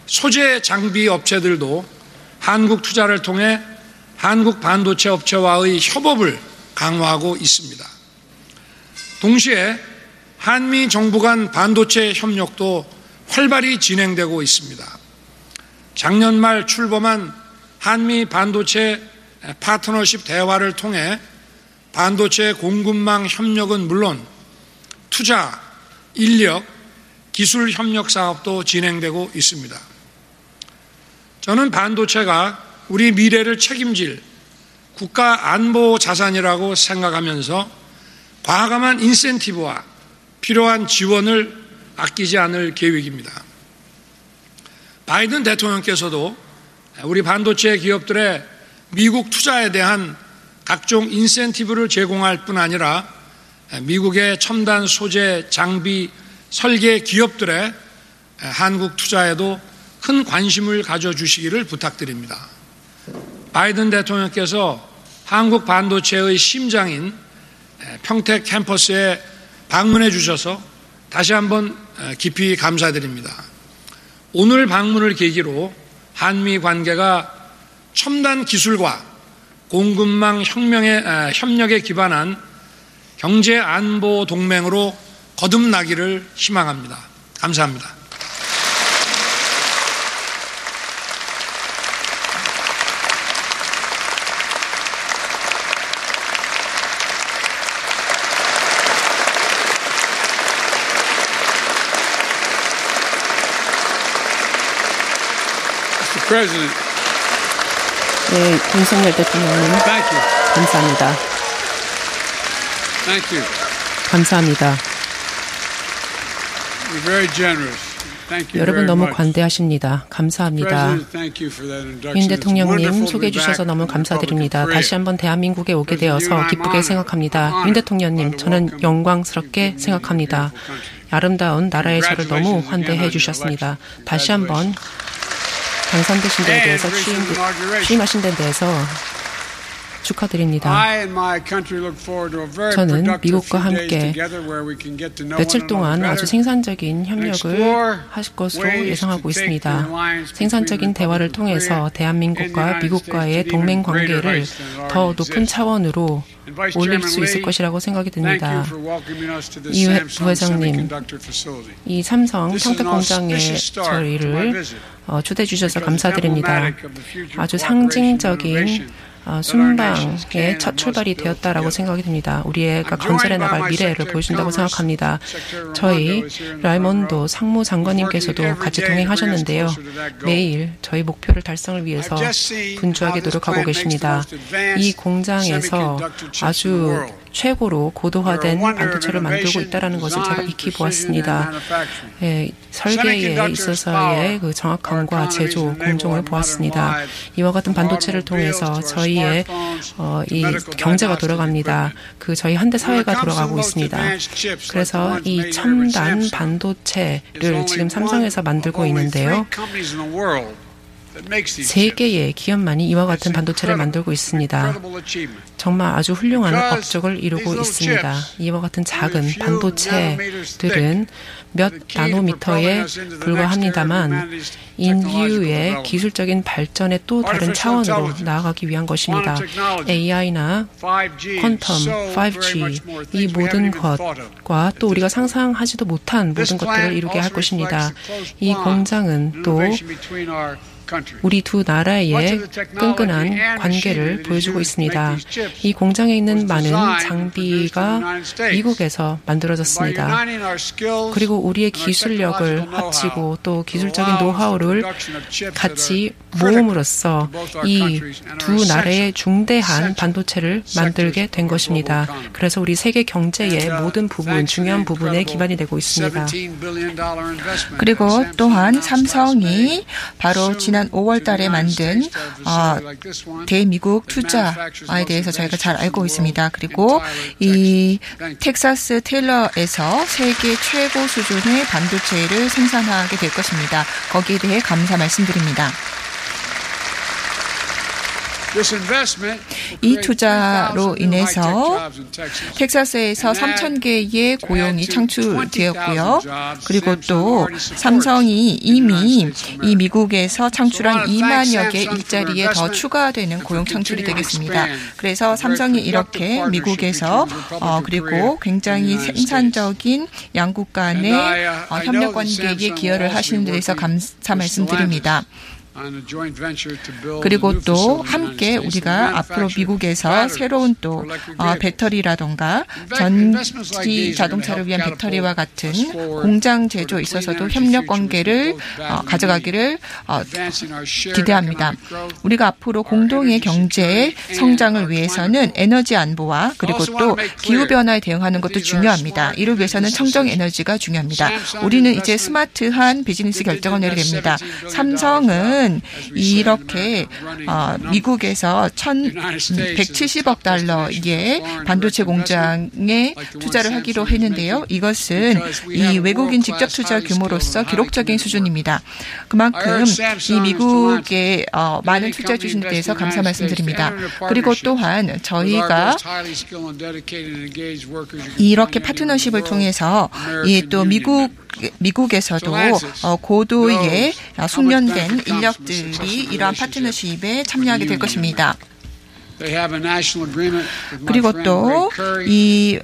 소재 장비 업체들도 한국 투자를 통해 한국 반도체 업체와의 협업을 강화하고 있습니다. 동시에 한미 정부 간 반도체 협력도 활발히 진행되고 있습니다. 작년 말 출범한 한미 반도체 파트너십 대화를 통해 반도체 공급망 협력은 물론 투자, 인력, 기술 협력 사업도 진행되고 있습니다. 저는 반도체가 우리 미래를 책임질 국가 안보 자산이라고 생각하면서 과감한 인센티브와 필요한 지원을 아끼지 않을 계획입니다. 바이든 대통령께서도 우리 반도체 기업들의 미국 투자에 대한 각종 인센티브를 제공할 뿐 아니라 미국의 첨단 소재 장비 설계 기업들의 한국 투자에도 큰 관심을 가져주시기를 부탁드립니다. 바이든 대통령께서 한국 반도체의 심장인 평택 캠퍼스에 방문해 주셔서 다시 한번 깊이 감사드립니다. 오늘 방문을 계기로 한미 관계가 첨단 기술과 공급망 혁명의, 협력에 기반한 경제 안보 동맹으로 거듭나기를 희망합니다. 감사합니다. 네, 윤석열 대통령님 Thank you. 감사합니다. Thank you. 감사합니다. You're very generous. Thank you 여러분 너무. 관대하십니다. 감사합니다. President, thank you for that introduction. 윤 대통령님 소개해 주셔서 너무 감사드립니다. 다시 한번 대한민국에 오게 되어서 기쁘게 생각합니다. 윤 대통령님, 저는 영광스럽게 생각합니다. 아름다운 나라의 저를 너무 환대해 주셨습니다. 다시 한번 당선되신 데에 대해서 취임, 취임하신 데에 대해서 축하드립니다. I and my country look forward to a very 저는 미국과 함께 together where we can get to know 며칠 동안 아주. 생산적인 협력을 하실 것으로 예상하고 있습니다. 생산적인 대화를 통해서 대한민국과 미국과의 동맹 관계를 더 높은 차원으로 올릴 수 있을 것이라고 생각이 듭니다. 이 부회장님. 이 삼성 평택 공장에 저희를. 어, 초대해 주셔서 감사드립니다. 아주 상징적인 어, 순방의 첫 출발이 되었다라고. 생각이 듭니다. 우리가 건설해 나갈 미래를 보여준다고 생각합니다. 저희 라이몬도 row. 상무 장관님께서도 Working 같이 동행하셨는데요. 매일 저희 목표를 달성을 위해서 분주하게 노력하고 계십니다. 이 공장에서 아주. 최고로 고도화된 반도체를 만들고 있다는 것을 제가 익히 보았습니다. 예, 설계에 있어서의 그 정확함과 제조 공정을 보았습니다. 이와 같은 반도체를 통해서 저희의 어, 이 경제가 돌아갑니다. 그 저희 현대 사회가 돌아가고 있습니다. 그래서 이 첨단 반도체를 지금 삼성에서 만들고 있는데요. 세 개의 기업만이 이와 같은 반도체를 만들고 있습니다. 정말 아주 훌륭한 업적을 이루고 있습니다. 이와 같은 작은 반도체들은 몇 나노미터에 불과합니다만 인류의 기술적인 발전의 또 다른 차원으로 나아가기 위한 것입니다. AI나 퀀텀, 5G 이 모든 것과 또 우리가 상상하지도 못한 모든 것들을 이루게 할 것입니다. 이 공장은 또 우리 두 나라의 끈끈한 관계를 보여주고 있습니다. 이 공장에 있는 많은 장비가 미국에서 만들어졌습니다. 그리고 우리의 기술력을 합치고 또 기술적인 노하우를 같이 모음으로써 이 두 나라의 중대한 반도체를 만들게 된 것입니다. 그래서 우리 세계 경제의 모든 부분, 중요한 부분에 기반이 되고 있습니다. 그리고 또한 삼성이 바로 지난 지난 5월 달에 만든 어, 대미국 투자에 대해서 저희가 잘 알고 있습니다. 그리고 이 텍사스 테일러에서 세계 최고 수준의 반도체를 생산하게 될 것입니다. 거기에 대해 감사 말씀드립니다. 이 투자로 인해서 텍사스에서 3천 개의 고용이 창출되었고요. 그리고 또 삼성이 이미 이 미국에서 창출한 2만여 개 일자리에 더 추가되는 고용 창출이 되겠습니다. 그래서 삼성이 이렇게 미국에서 어 그리고 굉장히 생산적인 양국 간의 어, 협력 관계에 기여를 하시는 데 대해서 감사 말씀드립니다. 그리고 또 함께 우리가 앞으로 미국에서 새로운 또 어, 배터리라던가 전기 자동차를 위한 배터리와 같은 공장 제조에 있어서도 협력 관계를 어, 가져가기를 어, 기대합니다. 우리가 앞으로 공동의 경제 성장을 위해서는 에너지 안보와 그리고 또 기후 변화에 대응하는 것도 중요합니다. 이를 위해서는 청정 에너지가 중요합니다. 우리는 이제 스마트한 비즈니스 결정을 내리게 됩니다. 삼성은 미국은 이렇게 어, 미국에서 1,170억 달러의 반도체 공장에 투자를 하기로 했는데요. 이것은 이 외국인 직접 투자 규모로서 기록적인 수준입니다. 그만큼 이 미국에 어, 많은 투자해 주신 데 대해서 감사 말씀드립니다. 그리고 또한 저희가 이렇게 파트너십을 통해서 이또 미국 미국에서도 어, 고도의 숙련된 인력들이 이러한 파트너십에 참여하게 될 것입니다. 그리고 또 이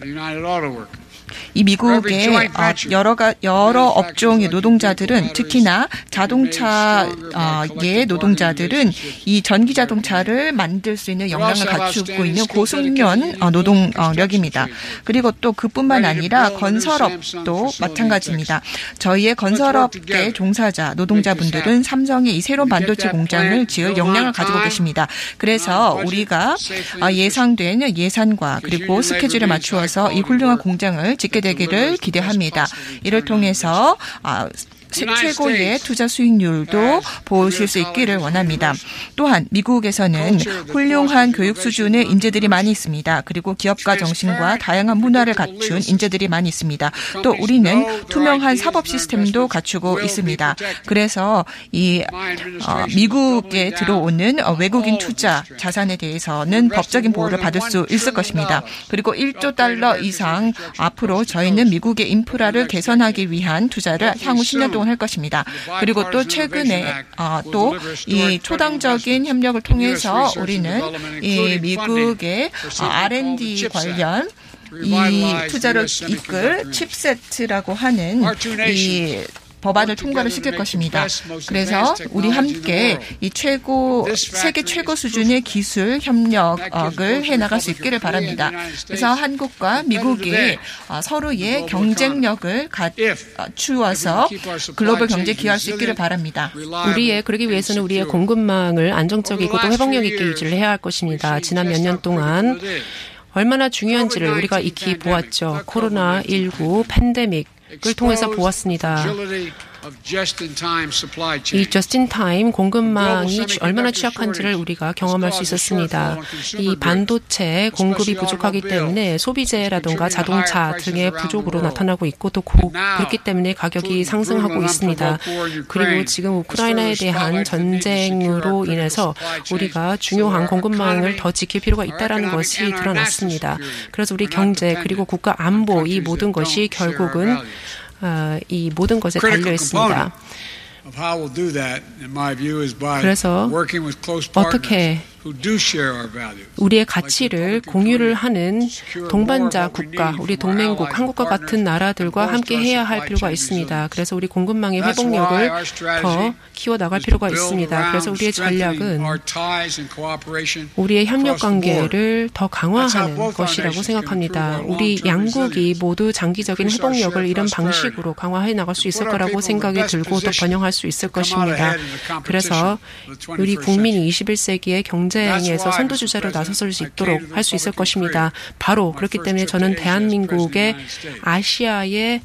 이 미국의 어, 여러 가 여러 업종의 노동자들은 특히나 자동차의 노동자들은 이 전기 자동차를 만들 수 있는 역량을 갖추고 있는 고숙련 어, 노동력입니다. 그리고 또 그뿐만 아니라 건설업도 마찬가지입니다. 저희의 건설업계 종사자 노동자분들은 삼성의 이 새로운 반도체 공장을 지을 역량을 가지고 계십니다. 그래서 우리가 어, 예상된 예산과 그리고 스케줄에 맞추어서 이 훌륭한 공장을 짓게 되기를 기대합니다. 이를 통해서 아, 최고의 투자 수익률도 보실 수 있기를 원합니다. 또한 미국에서는 훌륭한 교육 수준의 인재들이 많이 있습니다. 그리고 기업가 정신과 다양한 문화를 갖춘 인재들이 많이 있습니다. 또 우리는 투명한 사법 시스템도 갖추고 있습니다. 그래서 이 어, 미국에 들어오는 외국인 투자 자산에 대해서는 법적인 보호를 받을 수 있을 것입니다. 그리고 1조 달러 이상 앞으로 저희는 미국의 인프라를 개선하기 위한 투자를 향후 10년 동안 활동할 것입니다. 그리고 또 최근에 어, 또이 초당적인 협력을 통해서 우리는 이 미국의 어, R&D 관련 이 투자를 이끌 칩세트라고 하는 이 법안을 통과를 시킬 것입니다. 그래서 우리 함께 이 최고 세계 최고 수준의 기술 협력을 해 나갈 수 있기를 바랍니다. 그래서 한국과 미국이 어, 서로의 경쟁력을 갖추어서 글로벌 경제 기여할 수 있기를 바랍니다. 우리의 그러기 위해서는 우리의 공급망을 안정적이고 또 회복력 있게 유지를 해야 할 것입니다. 지난 몇 년 동안 얼마나 중요한지를 우리가 익히 보았죠. 코로나19 팬데믹 을 통해서 보았습니다. 이 저스틴 타임 공급망이 얼마나 취약한지를 우리가 경험할 수 있었습니다. 이 반도체 공급이 부족하기 때문에 소비재라든가 자동차 등의 부족으로 나타나고 있고 또 고, 그렇기 때문에 가격이 상승하고 있습니다. 그리고 지금 우크라이나에 대한 전쟁으로 인해서 우리가 중요한 공급망을 더 지킬 필요가 있다는 것이 드러났습니다. 그래서 우리 경제 그리고 국가 안보 이 모든 것이 결국은 어, 이 모든 것에 달려 있습니다. 그래서 어떻게 우리의 가치를 공유를 하는 동반자 국가, 우리 동맹국, 한국과 같은 나라들과 함께 해야 할 필요가 있습니다. 그래서 우리 공급망의 회복력을 더 키워 나갈 필요가 있습니다. 그래서 우리의 전략은 우리의 협력 관계를 더 강화하는 것이라고 생각합니다. 우리 양국이 모두 장기적인 회복력을 이런 방식으로 강화해 나갈 수 있을 거라고 생각이 들고 또 번영할 수 있을 것입니다. 그래서 우리 국민이 21세기의 경제 전쟁에서 선두주자로 나섰을 수 있도록 할 수 있을 것입니다. 바로 그렇기 때문에 저는 대한민국의 아시아의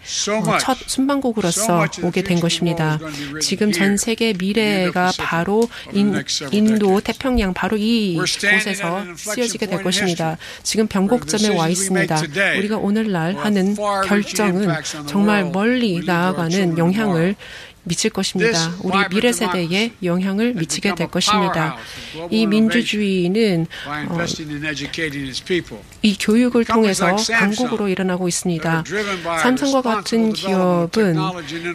어, 첫 순방국으로서 오게 된 것입니다. 지금 전 세계 미래가 바로 인, 인도 태평양 바로 이 곳에서 쓰여지게 될 것입니다. 지금 변곡점에 와 있습니다. 우리가 오늘날 하는 결정은 정말 멀리 나아가는 영향을 미칠 것입니다. 우리 미래 세대에 영향을 미치게 될 것입니다. 이 민주주의는 어, 이 교육을 통해서 강국으로 일어나고 있습니다. 삼성과 같은 기업은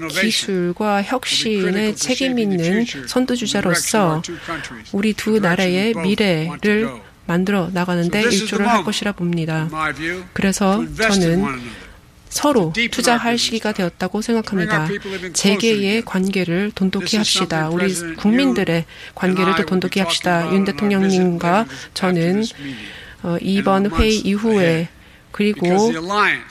기술과 혁신에 책임 있는 선두주자로서 우리 두 나라의 미래를 만들어 나가는데 일조를 할 것이라 봅니다. 그래서 저는 서로 투자할 시기가 되었다고 생각합니다. 재계의 관계를 돈독히 합시다. 우리 국민들의 관계를 더 돈독히 합시다. 윤 대통령님과 저는 어, 이번 회의 이후에 그리고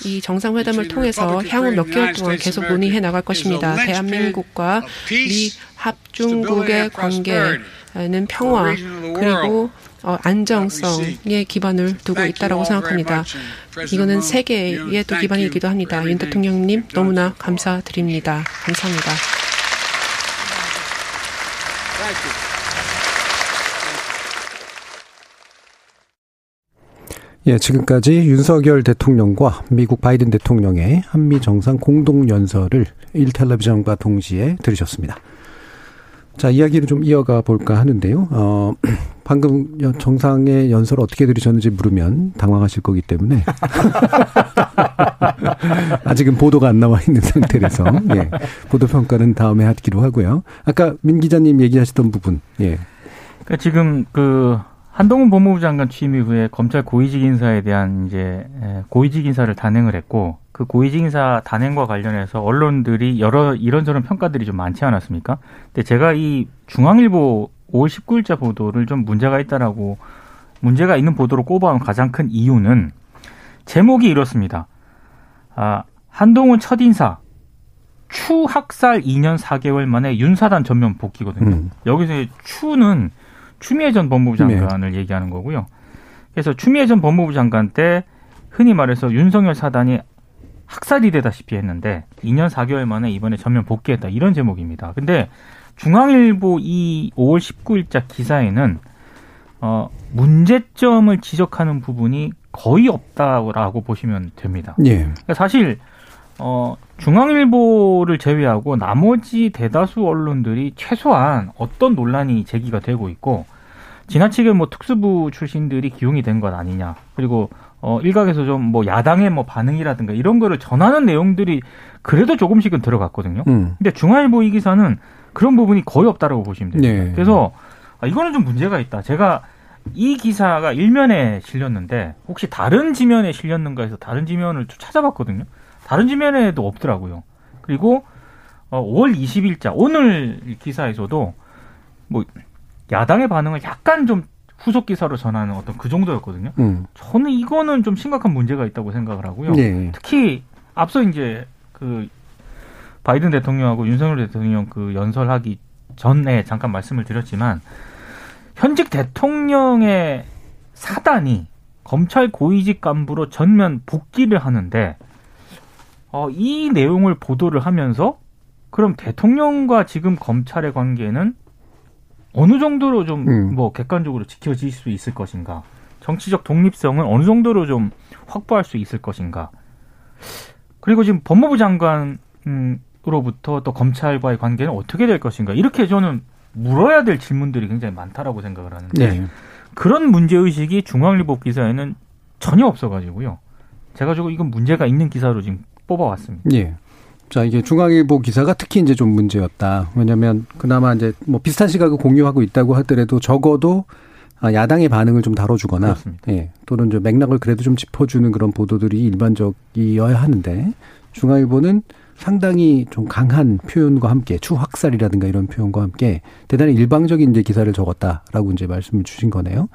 이 정상회담을 통해서 향후 몇 개월 동안 계속 논의해 나갈 것입니다. 대한민국과 미 합중국의 관계는 평화 그리고 어, 안정성에 기반을 두고 있다라고 생각합니다. 이거는 세계의 또 기반이기도 합니다. 윤 대통령님 너무나 감사드립니다. 감사합니다. 예, 지금까지 윤석열 대통령과 미국 바이든 대통령의 한미 정상 공동 연설을 1텔레비전과 동시에 들으셨습니다. 자, 이야기를 좀 이어가 볼까 하는데요. 어, 방금 정상의 연설을 어떻게 들으셨는지 물으면 당황하실 거기 때문에. 아직은 보도가 안 나와 있는 상태라서, 예. 보도 평가는 다음에 하기로 하고요. 아까 민 기자님 얘기하시던 부분, 예. 그러니까 지금 그 한동훈 법무부 장관 취임 이후에 검찰 고위직 인사에 대한 이제 고위직 인사를 단행을 했고 그 고위직 인사 단행과 관련해서 언론들이 여러 이런저런 평가들이 좀 많지 않았습니까? 근데 제가 이 중앙일보 5월 19일자 보도를 좀 문제가 있다라고 문제가 있는 보도로 꼽아온 가장 큰 이유는 제목이 이렇습니다. 아, 한동훈 첫 인사 추 학살 2년 4개월 만에 윤사단 전면 복귀거든요. 음. 여기서 추는 추미애 전 법무부 장관을 네. 얘기하는 거고요. 그래서 추미애 전 법무부 장관 때 흔히 말해서 윤석열 사단이 학살이 되다시피 했는데 2년 4개월 만에 이번에 전면 복귀했다 이런 제목입니다. 근데 중앙일보 이 5월 19일자 기사에는 어 문제점을 지적하는 부분이 거의 없다고 보시면 됩니다. 예. 그러니까 사실 어 중앙일보를 제외하고 나머지 대다수 언론들이 최소한 어떤 논란이 제기가 되고 있고 지나치게 뭐 특수부 출신들이 기용이 된 것 아니냐. 그리고 어 일각에서 좀 뭐 야당의 뭐 반응이라든가 이런 거를 전하는 내용들이 그래도 조금씩은 들어갔거든요. 음. 근데 중앙일보 이 기사는 그런 부분이 거의 없다라고 보시면 됩니다. 네. 그래서 아, 이거는 좀 문제가 있다. 제가 이 기사가 일면에 실렸는데 혹시 다른 지면에 실렸는가 해서 다른 지면을 좀 찾아봤거든요. 다른 지면에도 없더라고요. 그리고 어 5월 20일자 오늘 기사에서도 뭐 야당의 반응을 약간 좀 후속 기사로 전하는 어떤 그 정도였거든요. 음. 저는 이거는 좀 심각한 문제가 있다고 생각을 하고요. 네. 특히 앞서 이제 그 바이든 대통령하고 윤석열 대통령 그 연설하기 전에 잠깐 말씀을 드렸지만 현직 대통령의 사단이 검찰 고위직 간부로 전면 복귀를 하는데 어, 이 내용을 보도를 하면서 그럼 대통령과 지금 검찰의 관계는 어느 정도로 좀뭐 음. 뭐 객관적으로 지켜질 수 있을 것인가? 정치적 독립성은 어느 정도로 좀 확보할 수 있을 것인가? 그리고 지금 법무부 장관으로부터 또 검찰과의 관계는 어떻게 될 것인가? 이렇게 저는 물어야 될 질문들이 굉장히 많다라고 생각을 하는데 네. 그런 문제 의식이 중앙일보 기사에는 전혀 없어가지고요. 제가 지금 이건 문제가 있는 기사로 지금 뽑아왔습니다. 예. 자, 이게 중앙일보 기사가 특히 이제 좀 문제였다. 왜냐면 그나마 이제 뭐 비슷한 시각을 공유하고 있다고 하더라도 적어도 아, 야당의 반응을 좀 다뤄주거나, 그렇습니다. 예, 또는 좀 맥락을 그래도 좀 짚어주는 그런 보도들이 일반적이어야 하는데 중앙일보는 상당히 좀 강한 표현과 함께 추확살이라든가 이런 표현과 함께 대단히 일방적인 이제 기사를 적었다라고 이제 말씀을 주신 거네요.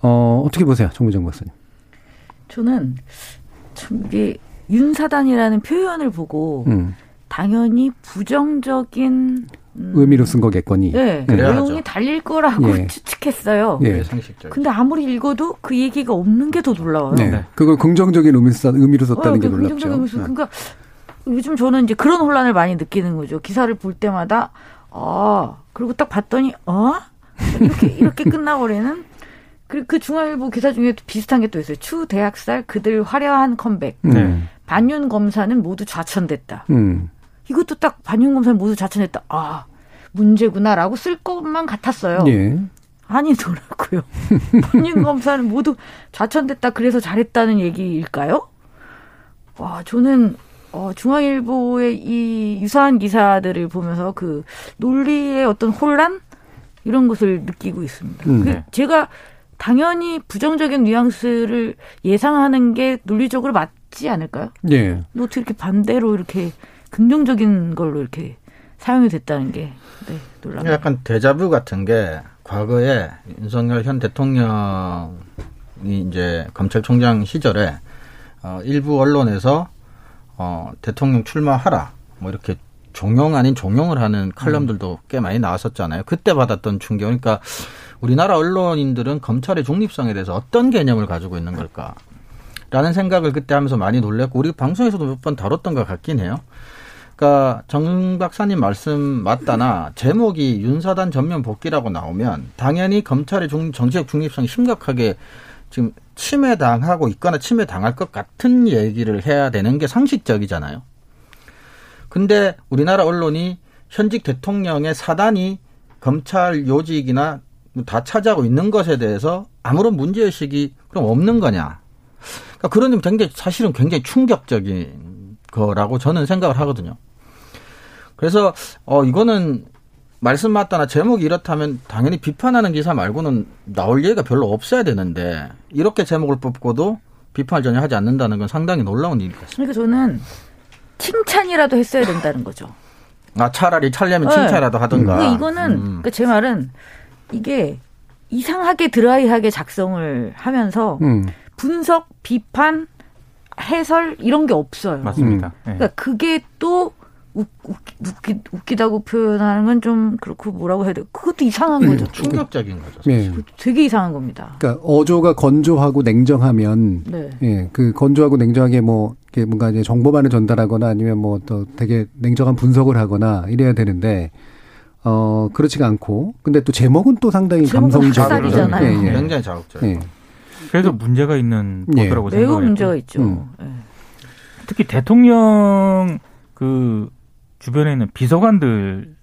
어, 어떻게 보세요, 정부정 박사님? 저는 참 이게 윤사단이라는 표현을 보고 음. 당연히 부정적인 음, 의미로 쓴 거겠거니. 네, 네. 내용이 달릴 거라고 예. 추측했어요. 예. 상식적. 근데 아무리 읽어도 그 얘기가 없는 게 더 놀라워요. 네. 그걸 긍정적인 의미로, 썼, 의미로 썼다는 어, 게그 놀랍죠. 긍정적인 의미에서 네. 그러니까 요즘 저는 이제 그런 혼란을 많이 느끼는 거죠. 기사를 볼 때마다 아 그리고 딱 봤더니 어 이렇게 이렇게 끝나버리는 그리고 그 중앙일보 기사 중에 또 비슷한 게 또 있어요. 추 대학살 그들 화려한 컴백. 음. 반윤 검사는 모두 좌천됐다. 음. 이것도 딱 반윤 검사는 모두 좌천됐다. 아 문제구나라고 쓸 것만 같았어요. 예. 아니더라고요. 반윤 검사는 모두 좌천됐다. 그래서 잘했다는 얘기일까요? 와, 저는 어, 중앙일보의 이 유사한 기사들을 보면서 그 논리의 어떤 혼란 이런 것을 느끼고 있습니다. 음. 그 네. 제가 당연히 부정적인 뉘앙스를 예상하는 게 논리적으로 맞지 않을까요? 예. 근데 어떻게 이렇게 반대로 이렇게 긍정적인 걸로 이렇게 사용이 됐다는 게 네, 놀랍니다. 약간 데자뷰 같은 게 과거에 윤석열 현 대통령이 이제 검찰총장 시절에 어, 일부 언론에서 어, 대통령 출마하라 뭐 이렇게 종용 아닌 종용을 하는 칼럼들도 꽤 많이 나왔었잖아요. 그때 받았던 충격. 그러니까 우리나라 언론인들은 검찰의 중립성에 대해서 어떤 개념을 가지고 있는 걸까? 라는 생각을 그때 하면서 많이 놀랬고 우리 방송에서도 몇 번 다뤘던 것 같긴 해요. 그러니까 정 박사님 말씀 맞다나 제목이 윤사단 전면 복귀라고 나오면 당연히 검찰의 중, 정치적 중립성이 심각하게 지금 침해당하고 있거나 침해당할 것 같은 얘기를 해야 되는 게 상식적이잖아요. 근데 우리나라 언론이 현직 대통령의 사단이 검찰 요직이나 다 차지하고 있는 것에 대해서 아무런 문제의식이 그럼 없는 거냐. 그러니까 그런 점 굉장히 사실은 굉장히 충격적인 거라고 저는 생각을 하거든요. 그래서 어 이거는 말씀 맞다나 제목이 이렇다면 당연히 비판하는 기사 말고는 나올 얘기가 별로 없어야 되는데 이렇게 제목을 뽑고도 비판을 전혀 하지 않는다는 건 상당히 놀라운 같습니다. 그러니까 저는 칭찬이라도 했어야 된다는 거죠. 아 차라리 찰려면 네. 칭찬이라도 하든가. 근데 이거는 음. 그러니까 제 말은 이게 이상하게 드라이하게 작성을 하면서 음. 분석, 비판, 해설 이런 게 없어요. 맞습니다. 음. 예. 그러니까 그게 또 웃, 웃기, 웃기다고 표현하는 건 좀 그렇고 뭐라고 해야 돼? 그것도 이상한 거죠. 충격적인 거죠. 예. 되게 이상한 겁니다. 그러니까 어조가 건조하고 냉정하면 네. 예, 그 건조하고 냉정하게 뭐 이게 뭔가 이제 정보만을 전달하거나 아니면 뭐 또 되게 냉정한 분석을 하거나 이래야 되는데 어 그렇지가 않고 근데 또 제목은 또 상당히 제목은 감성적 학살이잖아요. 예, 예. 굉장히 자극적이고. 예. 그래서 문제가 있는 예. 보도라고 매우 문제가 있죠. 음. 예. 특히 대통령 그 주변에 있는 비서관들도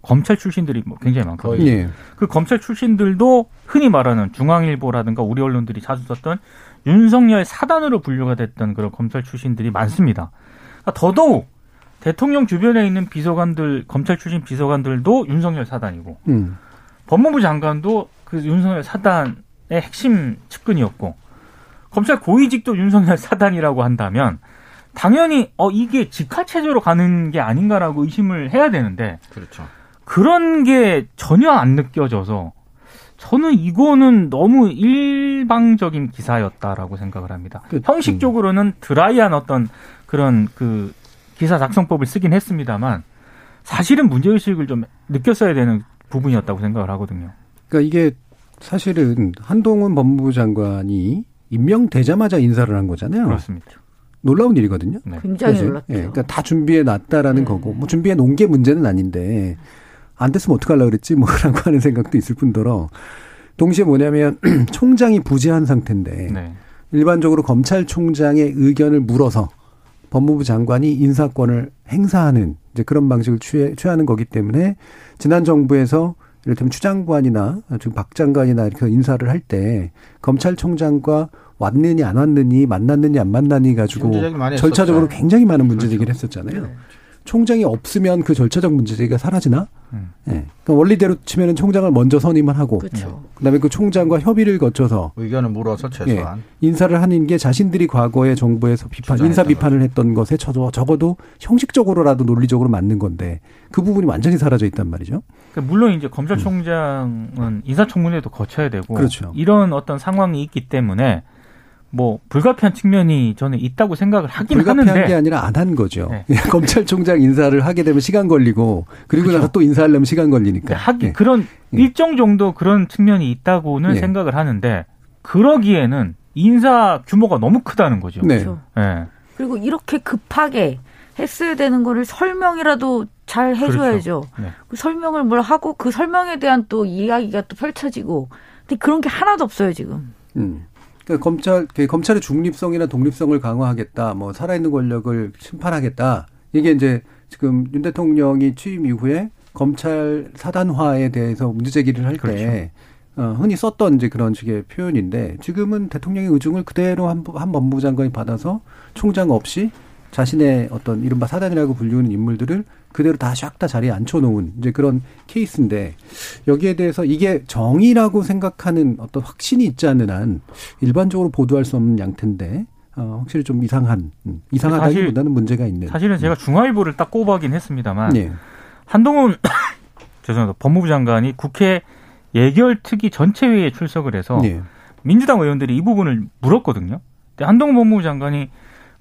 검찰 출신들이 뭐 굉장히 많거든요. 예. 그 검찰 출신들도 흔히 말하는 중앙일보라든가 우리 언론들이 자주 썼던 윤석열 사단으로 분류가 됐던 그런 검찰 출신들이 많습니다. 그러니까 더더욱 대통령 주변에 있는 비서관들, 검찰 출신 비서관들도 윤석열 사단이고 음. 법무부 장관도 그 윤석열 사단의 핵심 측근이었고 검찰 고위직도 윤석열 사단이라고 한다면 당연히 어 이게 직화 체제로 가는 게 아닌가라고 의심을 해야 되는데 그렇죠. 그런 게 전혀 안 느껴져서 저는 이거는 너무 일방적인 기사였다라고 생각을 합니다. 그, 형식적으로는 드라이한 어떤 그런 그 기사 작성법을 쓰긴 했습니다만 사실은 문제의식을 좀 느꼈어야 되는 부분이었다고 생각을 하거든요. 그러니까 이게 사실은 한동훈 법무부 장관이 임명되자마자 인사를 한 거잖아요. 그렇습니다. 놀라운 일이거든요. 네. 굉장히 사실. 놀랐죠. 예, 그러니까 다 준비해 놨다라는 네. 거고, 뭐 준비해 놓은 게 문제는 아닌데, 안 됐으면 어떡하려고 그랬지, 뭐라고 하는 생각도 있을 뿐더러, 동시에 뭐냐면, 총장이 부재한 상태인데, 네. 일반적으로 검찰총장의 의견을 물어서 법무부 장관이 인사권을 행사하는 이제 그런 방식을 취해, 취하는 거기 때문에, 지난 정부에서 이를테면 추 장관이나 지금 박 장관이나 이렇게 인사를 할 때, 검찰총장과 왔느니 안 왔느니 만났느니 안 만났느니 가지고 절차적으로 했었죠. 굉장히 많은 문제 제기를 했었잖아요. 총장이 없으면 그 절차적 문제제기가 사라지나? 음. 예. 그러니까 원리대로 치면은 총장을 먼저 선임을 하고 그렇죠. 그다음에 그 총장과 협의를 거쳐서 의견을 물어서 최소한 인사를 하는 게 자신들이 과거에 정부에서 비판, 인사 비판을 했던 것에 적어도, 적어도 형식적으로라도 논리적으로 맞는 건데 그 부분이 완전히 사라져 있단 말이죠. 그러니까 물론 이제 검찰총장은 인사청문회도 거쳐야 되고 그렇죠. 이런 어떤 상황이 있기 때문에 뭐 불가피한 측면이 저는 있다고 생각을 하긴 불가피한 하는데 게 아니라 안 한 거죠. 네. 검찰총장 인사를 하게 되면 시간 걸리고 그리고 그렇죠. 나서 또 인사하려면 시간 걸리니까. 하기 예. 그런 일정 정도 그런 측면이 있다고는 예. 생각을 하는데 그러기에는 인사 규모가 너무 크다는 거죠. 네. 그렇죠. 예. 그리고 이렇게 급하게 했어야 되는 거를 설명이라도 잘 해줘야죠. 네. 그 설명을 뭘 하고 그 설명에 대한 또 이야기가 또 펼쳐지고. 근데 그런 게 하나도 없어요 지금. 음. 그러니까 검찰 그 검찰의 중립성이나 독립성을 강화하겠다, 뭐 살아있는 권력을 심판하겠다. 이게 이제 지금 윤 대통령이 취임 이후에 검찰 사단화에 대해서 문제 제기를 할때 어, 흔히 썼던 이제 그런 식의 표현인데 지금은 대통령의 의중을 그대로 한, 한 법무부 장관이 받아서 총장 없이 자신의 어떤 이른바 사단이라고 불리우는 인물들을 그대로 다 샥 다 자리에 앉혀놓은 이제 그런 케이스인데 여기에 대해서 이게 정의라고 생각하는 어떤 확신이 있지 않는 한 일반적으로 보도할 수 없는 양태인데 어, 확실히 좀 이상한 음, 이상하다기보다는 문제가 있는 사실은 제가 중앙일보를 딱 꼽아긴 했습니다만 예. 한동훈 죄송합니다 법무부 장관이 국회 예결특위 전체 회의에 출석을 해서 예. 민주당 의원들이 이 부분을 물었거든요. 근데 한동훈 법무부 장관이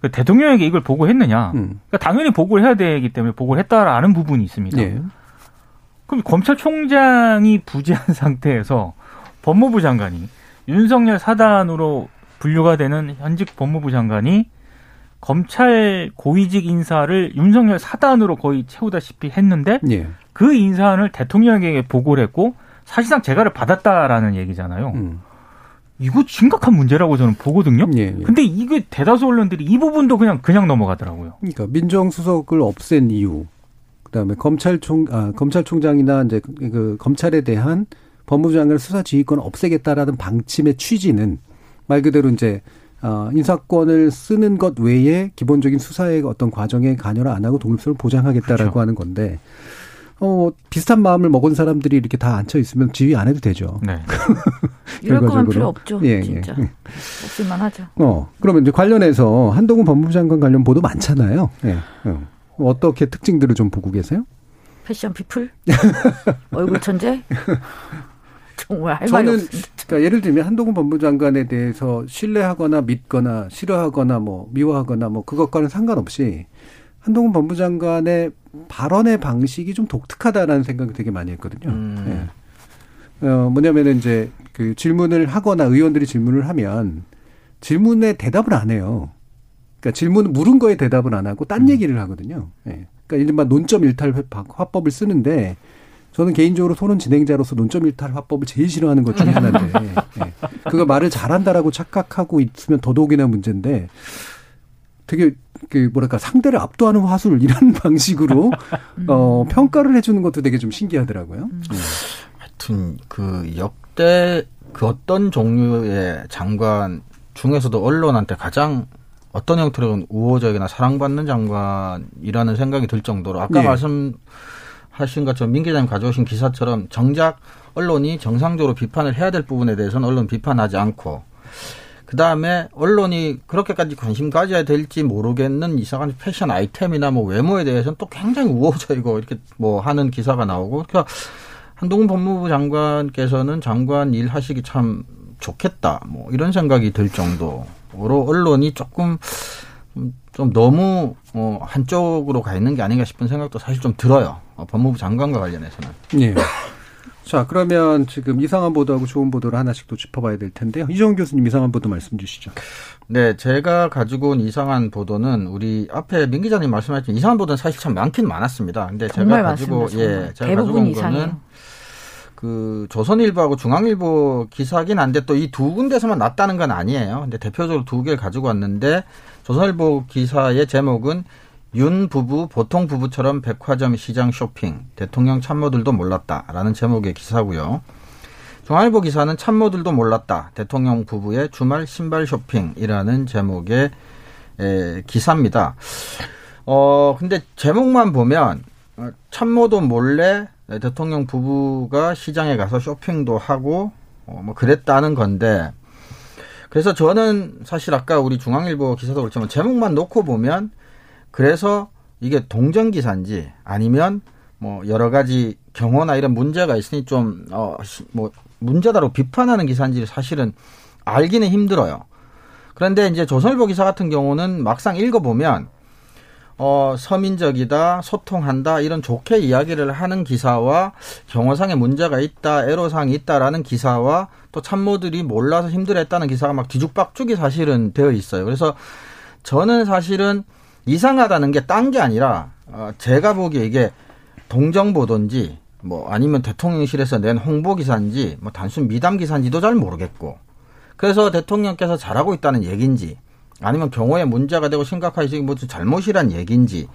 그 대통령에게 이걸 보고했느냐? 음. 그러니까 당연히 보고를 해야 되기 때문에 보고를 했다라는 부분이 있습니다. 예. 그럼 검찰총장이 부재한 상태에서 법무부 장관이 윤석열 사단으로 분류가 되는 현직 법무부 장관이 검찰 고위직 인사를 윤석열 사단으로 거의 채우다시피 했는데 예. 그 인사안을 대통령에게 보고를 했고 사실상 재가를 받았다라는 얘기잖아요. 음. 이거 심각한 문제라고 저는 보거든요. 예, 예. 근데 이게 대다수 언론들이 이 부분도 그냥 그냥 넘어가더라고요. 그러니까 민정수석을 없앤 이유, 그다음에 검찰총 아, 검찰총장이나 이제 그, 그 검찰에 대한 법무부 장관 수사 지휘권을 없애겠다라는 방침의 취지는 말 그대로 이제 어, 인사권을 쓰는 것 외에 기본적인 수사의 어떤 과정에 관여를 안 하고 독립성을 보장하겠다라고 그렇죠. 하는 건데 어, 비슷한 마음을 먹은 사람들이 이렇게 다 앉혀 있으면 지휘 안 해도 되죠. 네. 이럴 거면. 필요 없죠. 예, 예. 진짜. 없을만 하죠. 어, 그러면 이제 관련해서 한동훈 법무부 장관 관련 보도 많잖아요. 예. 어. 어떻게 특징들을 좀 보고 계세요? 패션 피플? 얼굴 천재? 정말 할 저는. 그러니까 예를 들면 한동훈 법무부 장관에 대해서 신뢰하거나 믿거나 싫어하거나 뭐 미워하거나 뭐 그것과는 상관없이 한동훈 법무부 장관의 발언의 방식이 좀 독특하다라는 생각을 되게 많이 했거든요. 음. 예. 어, 뭐냐면은 이제 그 질문을 하거나 의원들이 질문을 하면 질문에 대답을 안 해요. 그러니까 질문 물은 거에 대답을 안 하고 딴 얘기를 하거든요. 예. 그러니까 이른바 논점 일탈 화법을 쓰는데 저는 개인적으로 토론 진행자로서 논점 일탈 화법을 제일 싫어하는 것 중에 하나인데 예. 그거 말을 잘한다라고 착각하고 있으면 더더욱이나 문제인데 되게 그 뭐랄까 상대를 압도하는 화술 이런 방식으로 어 평가를 해주는 것도 되게 좀 신기하더라고요. 예. 하여튼 그 역대 그 어떤 종류의 장관 중에서도 언론한테 가장 어떤 형태로든 우호적이나 사랑받는 장관이라는 생각이 들 정도로 아까 예. 말씀하신 것처럼 민 기자님 가져오신 기사처럼 정작 언론이 정상적으로 비판을 해야 될 부분에 대해서는 언론 비판하지 않고 그 다음에 언론이 그렇게까지 관심 가져야 될지 모르겠는 이상한 패션 아이템이나 뭐 외모에 대해서는 또 굉장히 우호적 이고 이렇게 뭐 하는 기사가 나오고 그러니까 한동훈 법무부 장관께서는 장관 일 하시기 참 좋겠다 뭐 이런 생각이 들 정도로 언론이 조금 좀- 좀 너무 어 한쪽으로 가 있는 게 아닌가 싶은 생각도 사실 좀 들어요. 어, 법무부 장관과 관련해서는. 예. 자, 그러면 지금 이상한 보도하고 좋은 보도를 하나씩 또 짚어봐야 될 텐데요. 이종훈 교수님 이상한 보도 말씀 주시죠. 네, 제가 가지고 온 이상한 보도는 우리 앞에 민 기자님 말씀하셨지만 이상한 보도는 사실 참 많긴 많았습니다. 근데 정말 제가 가지고 많습니다. 정말. 예, 제가 가지고 대부분 온 이상해요. 거는 그 조선일보하고 중앙일보 기사긴 한데 또 이 두 군데서만 났다는 건 아니에요. 근데 대표적으로 두 개를 가지고 왔는데 조선일보 기사의 제목은 윤 부부 보통 부부처럼 백화점 시장 쇼핑 대통령 참모들도 몰랐다라는 제목의 기사고요. 중앙일보 기사는 참모들도 몰랐다 대통령 부부의 주말 신발 쇼핑이라는 제목의 에, 기사입니다. 어 근데 제목만 보면 어, 참모도 몰래 대통령 부부가 시장에 가서 쇼핑도 하고 어, 뭐 그랬다는 건데 그래서 저는 사실 아까 우리 중앙일보 기사도 그렇지만 제목만 놓고 보면 그래서 이게 동정 기사인지 아니면 뭐 여러 가지 경호나 이런 문제가 있으니 좀 어 뭐 문제다로 비판하는 기사인지 사실은 알기는 힘들어요. 그런데 이제 조선일보 기사 같은 경우는 막상 읽어보면 어, 서민적이다, 소통한다, 이런 좋게 이야기를 하는 기사와 경호상에 문제가 있다, 애로사항이 있다라는 기사와 또 참모들이 몰라서 힘들었다는 기사가 막 뒤죽박죽이 사실은 되어 있어요. 그래서 저는 사실은 이상하다는 게 딴 게 아니라, 어, 제가 보기에 이게 동정보도인지, 뭐 아니면 대통령실에서 낸 홍보 기사인지, 뭐 단순 미담 기사인지도 잘 모르겠고, 그래서 대통령께서 잘하고 있다는 얘기인지, 아니면 경호에 문제가 되고 심각하게 뭐 잘못이란 얘기인지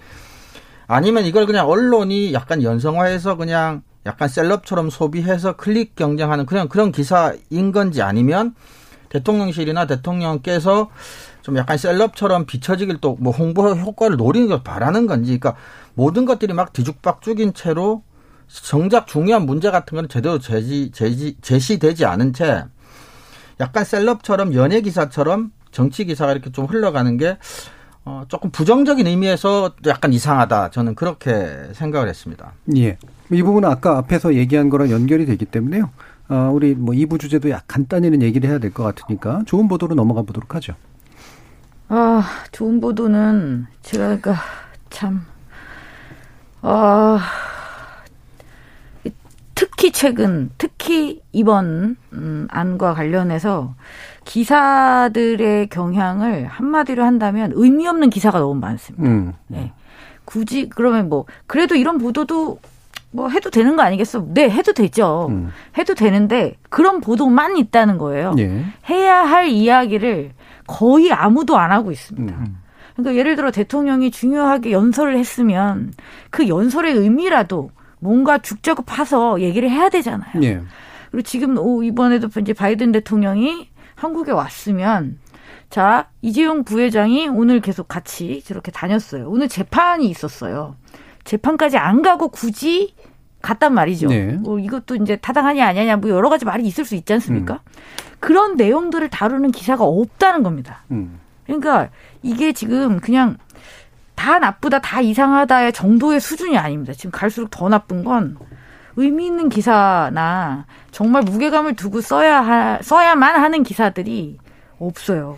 아니면 이걸 그냥 언론이 약간 연성화해서 그냥 약간 셀럽처럼 소비해서 클릭 경쟁하는 그냥 그런 기사인 건지 아니면 대통령실이나 대통령께서 좀 약간 셀럽처럼 비춰지길 또 뭐 홍보 효과를 노리는 걸 바라는 건지 그러니까 모든 것들이 막 뒤죽박죽인 채로 정작 중요한 문제 같은 거는 제대로 제시, 제시, 제시되지 않은 채 약간 셀럽처럼 연예 기사처럼 정치 기사가 이렇게 좀 흘러가는 게 어, 조금 부정적인 의미에서 약간 이상하다. 저는 그렇게 생각을 했습니다. 예. 이 부분은 아까 앞에서 얘기한 거랑 연결이 되기 때문에요. 어, 우리 뭐 2부 주제도 약 간단히는 얘기를 해야 될 것 같으니까 좋은 보도로 넘어가 보도록 하죠. 아, 좋은 보도는 제가 그러니까 참, 아, 특히 최근, 특히 이번 음, 안과 관련해서 기사들의 경향을 한마디로 한다면 의미 없는 기사가 너무 많습니다. 음. 네. 굳이 그러면 뭐 그래도 이런 보도도 뭐 해도 되는 거 아니겠어? 네, 해도 되죠. 음. 해도 되는데 그런 보도만 있다는 거예요. 예. 해야 할 이야기를 거의 아무도 안 하고 있습니다. 음. 그러니까 예를 들어 대통령이 중요하게 연설을 했으면 그 연설의 의미라도 뭔가 죽자고 파서 얘기를 해야 되잖아요. 예. 그리고 지금 이번에도 이제 바이든 대통령이 한국에 왔으면 자 이재용 부회장이 오늘 계속 같이 저렇게 다녔어요. 오늘 재판이 있었어요. 재판까지 안 가고 굳이 갔단 말이죠. 네. 뭐 이것도 이제 타당하냐 아니냐 뭐 여러 가지 말이 있을 수 있지 않습니까? 음. 그런 내용들을 다루는 기사가 없다는 겁니다. 음. 그러니까 이게 지금 그냥 다 나쁘다, 다 이상하다의 정도의 수준이 아닙니다. 지금 갈수록 더 나쁜 건 의미 있는 기사나 정말 무게감을 두고 써야 하, 써야만 하는 기사들이 없어요.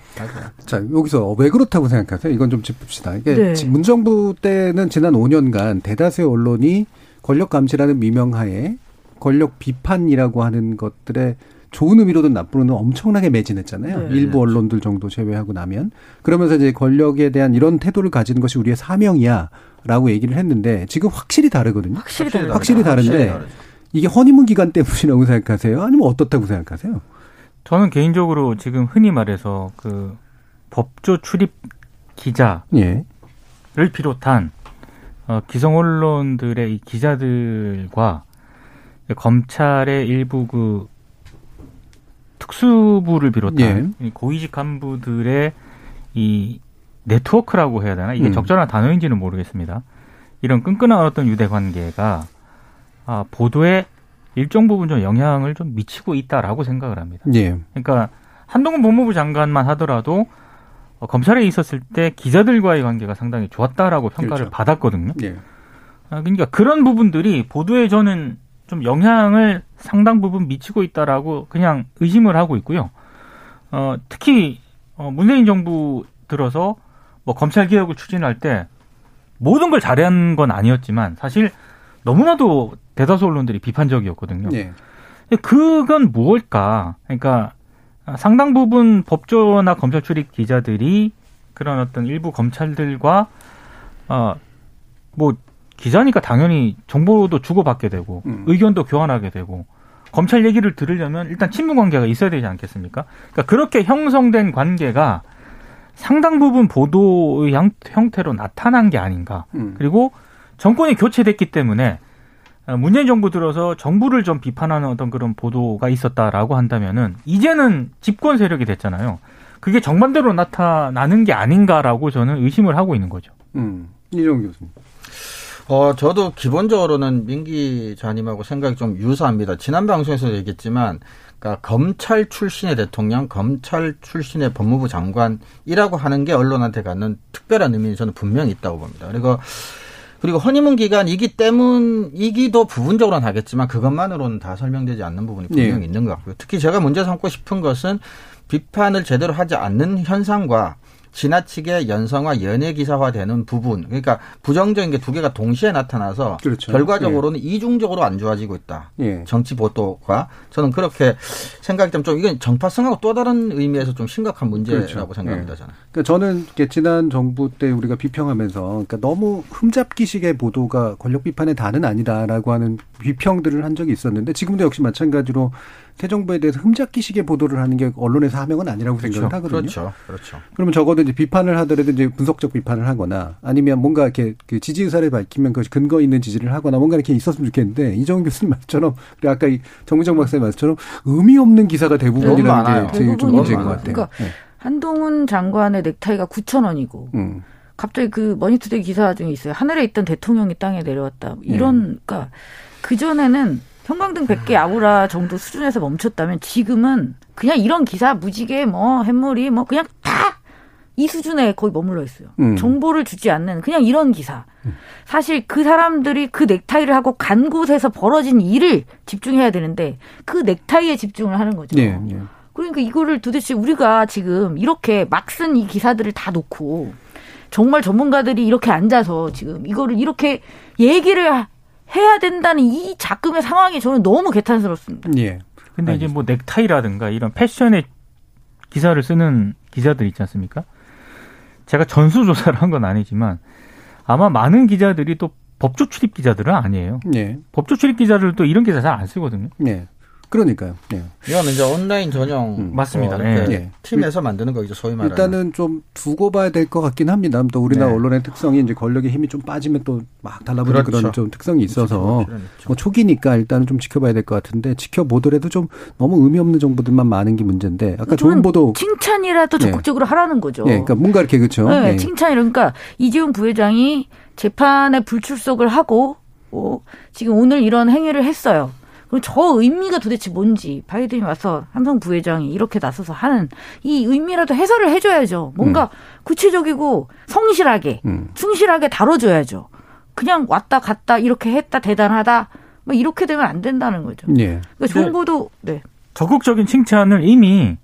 자, 여기서 왜 그렇다고 생각하세요? 이건 좀 짚읍시다. 이게 네. 문정부 때는 지난 5년간 대다수의 언론이 권력 감시라는 미명하에 권력 비판이라고 하는 것들에 좋은 의미로든 나쁘로는 엄청나게 매진했잖아요. 네. 일부 언론들 정도 제외하고 나면 그러면서 이제 권력에 대한 이런 태도를 가지는 것이 우리의 사명이야라고 얘기를 했는데 지금 확실히 다르거든요. 확실히 다르 확실히 다른데 확실히 이게 허니문 기간 때문이라고 생각하세요? 아니면 어떻다고 생각하세요? 저는 개인적으로 지금 흔히 말해서 그 법조 출입 기자를 예. 비롯한 어, 기성 언론들의 이 기자들과 검찰의 일부 그 특수부를 비롯한 예. 고위직 간부들의 이 네트워크라고 해야 되나 이게 음. 적절한 단어인지는 모르겠습니다. 이런 끈끈한 어떤 유대 관계가 아, 보도에 일정 부분 좀 영향을 좀 미치고 있다라고 생각을 합니다. 예. 그러니까 한동훈 법무부 장관만 하더라도 어, 검찰에 있었을 때 기자들과의 관계가 상당히 좋았다라고 평가를 그렇죠. 받았거든요. 예. 아, 그러니까 그런 부분들이 보도에 저는 좀 영향을 상당 부분 미치고 있다라고 그냥 의심을 하고 있고요. 어, 특히 어, 문재인 정부 들어서 뭐 검찰 개혁을 추진할 때 모든 걸 잘한 건 아니었지만 사실 너무나도 대다수 언론들이 비판적이었거든요. 네. 그건 무엇일까? 그러니까 상당 부분 법조나 검찰 출입 기자들이 그런 어떤 일부 검찰들과 어뭐 기자니까 당연히 정보도 주고받게 되고 음. 의견도 교환하게 되고 검찰 얘기를 들으려면 일단 친분 관계가 있어야 되지 않겠습니까? 그러니까 그렇게 형성된 관계가 상당 부분 보도의 형태로 나타난 게 아닌가. 음. 그리고 정권이 교체됐기 때문에 문재인 정부 들어서 정부를 좀 비판하는 어떤 그런 보도가 있었다라고 한다면은 이제는 집권 세력이 됐잖아요. 그게 정반대로 나타나는 게 아닌가라고 저는 의심을 하고 있는 거죠. 음. 이정 교수님. 어, 저도 기본적으로는 민기 자님하고 생각이 좀 유사합니다. 지난 방송에서도 얘기했지만, 그러니까 검찰 출신의 대통령, 검찰 출신의 법무부 장관이라고 하는 게 언론한테 갖는 특별한 의미는 저는 분명히 있다고 봅니다. 그리고 그리고 허니문 기간이기 때문이기도 부분적으로는 하겠지만 그것만으로는 다 설명되지 않는 부분이 분명히 네. 있는 것 같고요. 특히 제가 문제 삼고 싶은 것은 비판을 제대로 하지 않는 현상과 지나치게 연성화 연예 기사화 되는 부분 그러니까 부정적인 게 두 개가 동시에 나타나서 그렇죠. 결과적으로는 이중적으로 안 좋아지고 있다. 예. 정치 보도가 저는 그렇게 생각이 좀, 좀 이건 정파성하고 또 다른 의미에서 좀 심각한 문제라고 그렇죠. 생각합니다. 예. 저는. 그러니까 저는 지난 정부 때 우리가 비평하면서 그러니까 너무 흠잡기식의 보도가 권력 비판의 단은 아니다라고 하는 비평들을 한 적이 있었는데 지금도 역시 마찬가지로 새 정부에 대해서 흠잡기식의 보도를 하는 게 언론의 사명은 아니라고 생각을 하거든요. 그렇죠. 그렇죠. 그러면 적어도 이제 비판을 하더라도 이제 분석적 비판을 하거나 아니면 뭔가 이렇게 그 지지 의사를 밝히면 그 근거 있는 지지를 하거나 뭔가 이렇게 있었으면 좋겠는데 이정훈 교수님 말처럼 그리고 아까 이 정무정 박사님 말처럼 의미 없는 기사가 대부분이라는 많아요. 게 제일 좀 문제인 것. 같아요. 그러니까 네. 한동훈 장관의 넥타이가 9천 원이고 음. 갑자기 그 머니투데이 기사 중에 있어요. 하늘에 있던 대통령이 땅에 내려왔다. 이런 그러니까 그 전에는 형광등 100개 아우라 정도 수준에서 멈췄다면 지금은 그냥 이런 기사 무지개 뭐 햇물이 뭐 그냥 다 이 수준에 거의 머물러 있어요. 음. 정보를 주지 않는 그냥 이런 기사. 사실 그 사람들이 그 넥타이를 하고 간 곳에서 벌어진 일을 집중해야 되는데 그 넥타이에 집중을 하는 거죠. 예, 예. 그러니까 이거를 도대체 우리가 지금 이렇게 막 쓴 이 기사들을 다 놓고 정말 전문가들이 이렇게 앉아서 지금 이거를 이렇게 얘기를 하- 해야 된다는 이 작금의 상황이 저는 너무 개탄스럽습니다. 예. 근데 이제 뭐 넥타이라든가 이런 패션의 기사를 쓰는 기자들 있지 않습니까? 제가 전수조사를 한 건 아니지만 아마 많은 기자들이 또 법조 출입 기자들은 아니에요. 예. 법조 출입 기자들도 이런 기사 잘 안 쓰거든요. 예. 그러니까요. 예. 이거는 이제 온라인 전용 음, 맞습니다. 어, 예. 팀에서 만드는 거죠. 소위 말하는. 일단은 좀 두고 봐야 될 것 같긴 합니다. 또 우리나라 네. 언론의 특성이 이제 권력의 힘이 좀 빠지면 또 막 달라붙는 그렇죠. 그런좀 특성이 있어서 그렇죠. 뭐 초기니까 일단은 좀 지켜봐야 될 것 같은데 지켜보더라도 좀 너무 의미 없는 정보들만 많은 게 문제인데 아까 좋은 저는 보도 칭찬이라도 네. 적극적으로 하라는 거죠. 예, 그러니까 뭔가 이렇게 그렇죠. 네, 예. 칭찬이 그러니까 이재용 부회장이 재판에 불출석을 하고 어, 지금 오늘 이런 행위를 했어요. 그럼 저 의미가 도대체 뭔지 바이든이 와서 삼성 부회장이 이렇게 나서서 하는 이 의미라도 해설을 해줘야죠. 뭔가 구체적이고 성실하게 음. 충실하게 다뤄줘야죠. 그냥 왔다 갔다 이렇게 했다 대단하다 뭐 이렇게 되면 안 된다는 거죠. 예. 그러니까 정보도 네. 적극적인 칭찬을 이미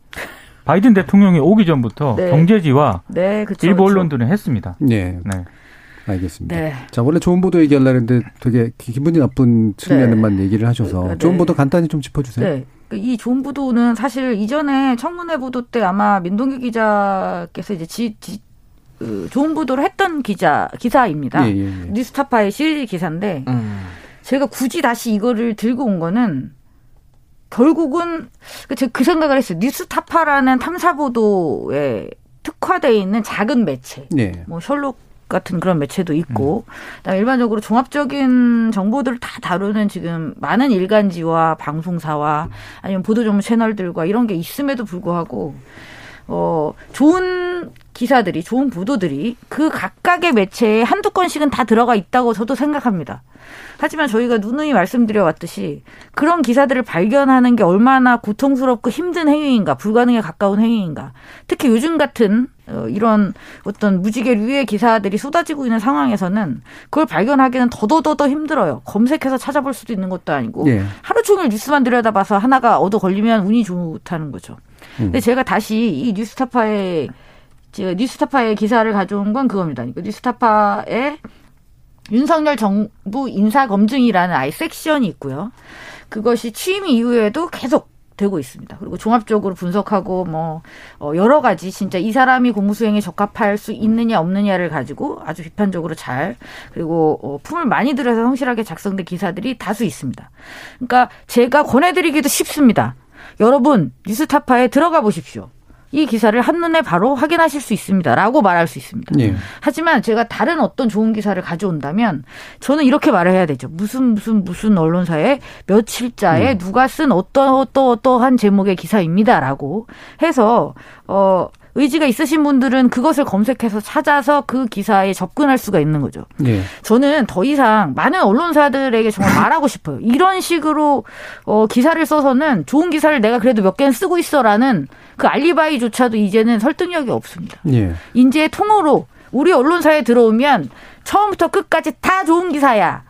바이든 대통령이 오기 전부터 네. 경제지와 네, 그렇죠. 일부 언론들은 했습니다. 예. 네. 알겠습니다. 네. 자, 원래 좋은 보도 얘기하려고 했는데 되게 기분이 나쁜 측면에만 얘기를 하셔서 네. 좋은 보도 간단히 좀 짚어주세요. 네. 그러니까 이 좋은 보도는 사실 이전에 청문회 보도 때 아마 민동기 기자께서 이제 지, 지, 그 좋은 보도를 했던 기자 기사입니다. 예, 예, 예. 뉴스타파의 시리즈 기사인데 음. 제가 굳이 다시 이거를 들고 온 거는 결국은 그 제가 그 생각을 했어요. 뉴스타파라는 탐사 보도에 특화되어 있는 작은 매체. 네. 뭐 셜록 같은 그런 매체도 있고 그다음에 일반적으로 종합적인 정보들을 다 다루는 지금 많은 일간지와 방송사와 아니면 보도 전문 채널들과 이런 게 있음에도 불구하고 어 좋은 기사들이 좋은 보도들이 그 각각의 매체에 한두 건씩은 다 들어가 있다고 저도 생각합니다. 하지만 저희가 누누이 말씀드려 왔듯이 그런 기사들을 발견하는 게 얼마나 고통스럽고 힘든 행위인가, 불가능에 가까운 행위인가. 특히 요즘 같은 어, 이런 어떤 무지개류의 기사들이 쏟아지고 있는 상황에서는 그걸 발견하기는 더더더더 힘들어요. 검색해서 찾아볼 수도 있는 것도 아니고 예. 하루 종일 뉴스만 들여다봐서 하나가 얻어 걸리면 운이 좋다는 거죠. 음. 근데 제가 다시 이 뉴스타파의 제가 뉴스타파의 기사를 가져온 건 그겁니다. 그러니까 뉴스타파의 윤석열 정부 인사 검증이라는 아예 섹션이 있고요. 그것이 취임 이후에도 계속 되고 있습니다. 그리고 종합적으로 분석하고 뭐 어, 여러 가지 진짜 이 사람이 공무수행에 적합할 수 있느냐 없느냐를 가지고 아주 비판적으로 잘 그리고 어, 품을 많이 들여서 성실하게 작성된 기사들이 다수 있습니다. 그러니까 제가 권해드리기도 쉽습니다. 여러분 뉴스타파에 들어가 보십시오. 이 기사를 한눈에 바로 확인하실 수 있습니다. 라고 말할 수 있습니다. 예. 하지만 제가 다른 어떤 좋은 기사를 가져온다면 저는 이렇게 말을 해야 되죠. 무슨 무슨 무슨 언론사에 며칠자에 음. 누가 쓴 어떤 어떠 어떠한 제목의 기사입니다 라고 해서 어 의지가 있으신 분들은 그것을 검색해서 찾아서 그 기사에 접근할 수가 있는 거죠. 예. 저는 더 이상 많은 언론사들에게 정말 말하고 싶어요. 이런 식으로 어, 기사를 써서는 좋은 기사를 내가 그래도 몇 개는 쓰고 있어라는 그 알리바이조차도 이제는 설득력이 없습니다. 예. 인재의 통으로 우리 언론사에 들어오면 처음부터 끝까지 다 좋은 기사야.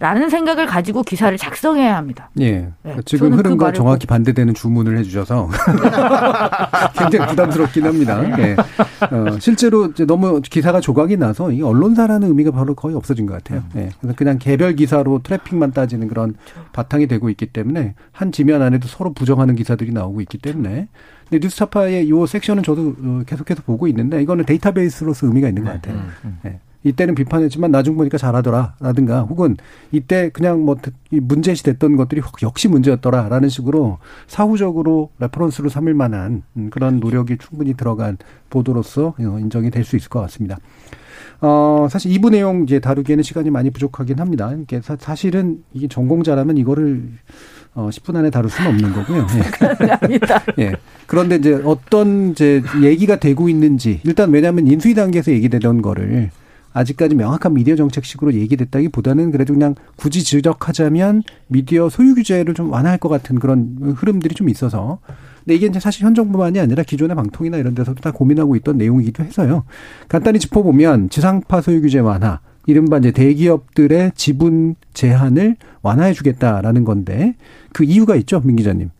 라는 생각을 가지고 기사를 작성해야 합니다. 예. 네, 지금 저는 그 흐름과 말을 정확히 반대되는 주문을 해주셔서 굉장히 부담스럽긴 합니다. 예. 어, 실제로 이제 너무 기사가 조각이 나서 이 언론사라는 의미가 별로 거의 없어진 것 같아요. 예. 그래서 그냥 개별 기사로 트래픽만 따지는 그런 바탕이 되고 있기 때문에 한 지면 안에도 서로 부정하는 기사들이 나오고 있기 때문에 근데 뉴스타파의 이 섹션은 저도 어, 계속해서 보고 있는데 이거는 데이터베이스로서 의미가 있는 것 같아요. 예. 이때는 비판했지만 나중 보니까 잘하더라라든가 혹은 이때 그냥 뭐 문제시 됐던 것들이 역시 문제였더라라는 식으로 사후적으로 reference로 삼을 만한 음, 그런 노력이 충분히 들어간 보도로서 어, 인정이 될 수 있을 것 같습니다. 어, 사실 이부 내용 이제 다루기에는 시간이 많이 부족하긴 합니다. 이게 사실은 이게 전공자라면 이거를 어, 10분 안에 다룰 수는 없는 거고요. 예. 예. 그런데 이제 어떤 이제 얘기가 되고 있는지 일단 왜냐하면 인수위 단계에서 얘기되던 거를 아직까지 명확한 미디어 정책식으로 얘기됐다기보다는 그래도 그냥 굳이 지적하자면 미디어 소유 규제를 좀 완화할 것 같은 그런 흐름들이 좀 있어서 근데 이게 이제 사실 현 정부만이 아니라 기존의 방통이나 이런 데서도 다 고민하고 있던 내용이기도 해서요. 간단히 짚어보면 지상파 소유 규제 완화, 이른바 이제 대기업들의 지분 제한을 완화해 주겠다라는 건데 그 이유가 있죠, 민 기자님.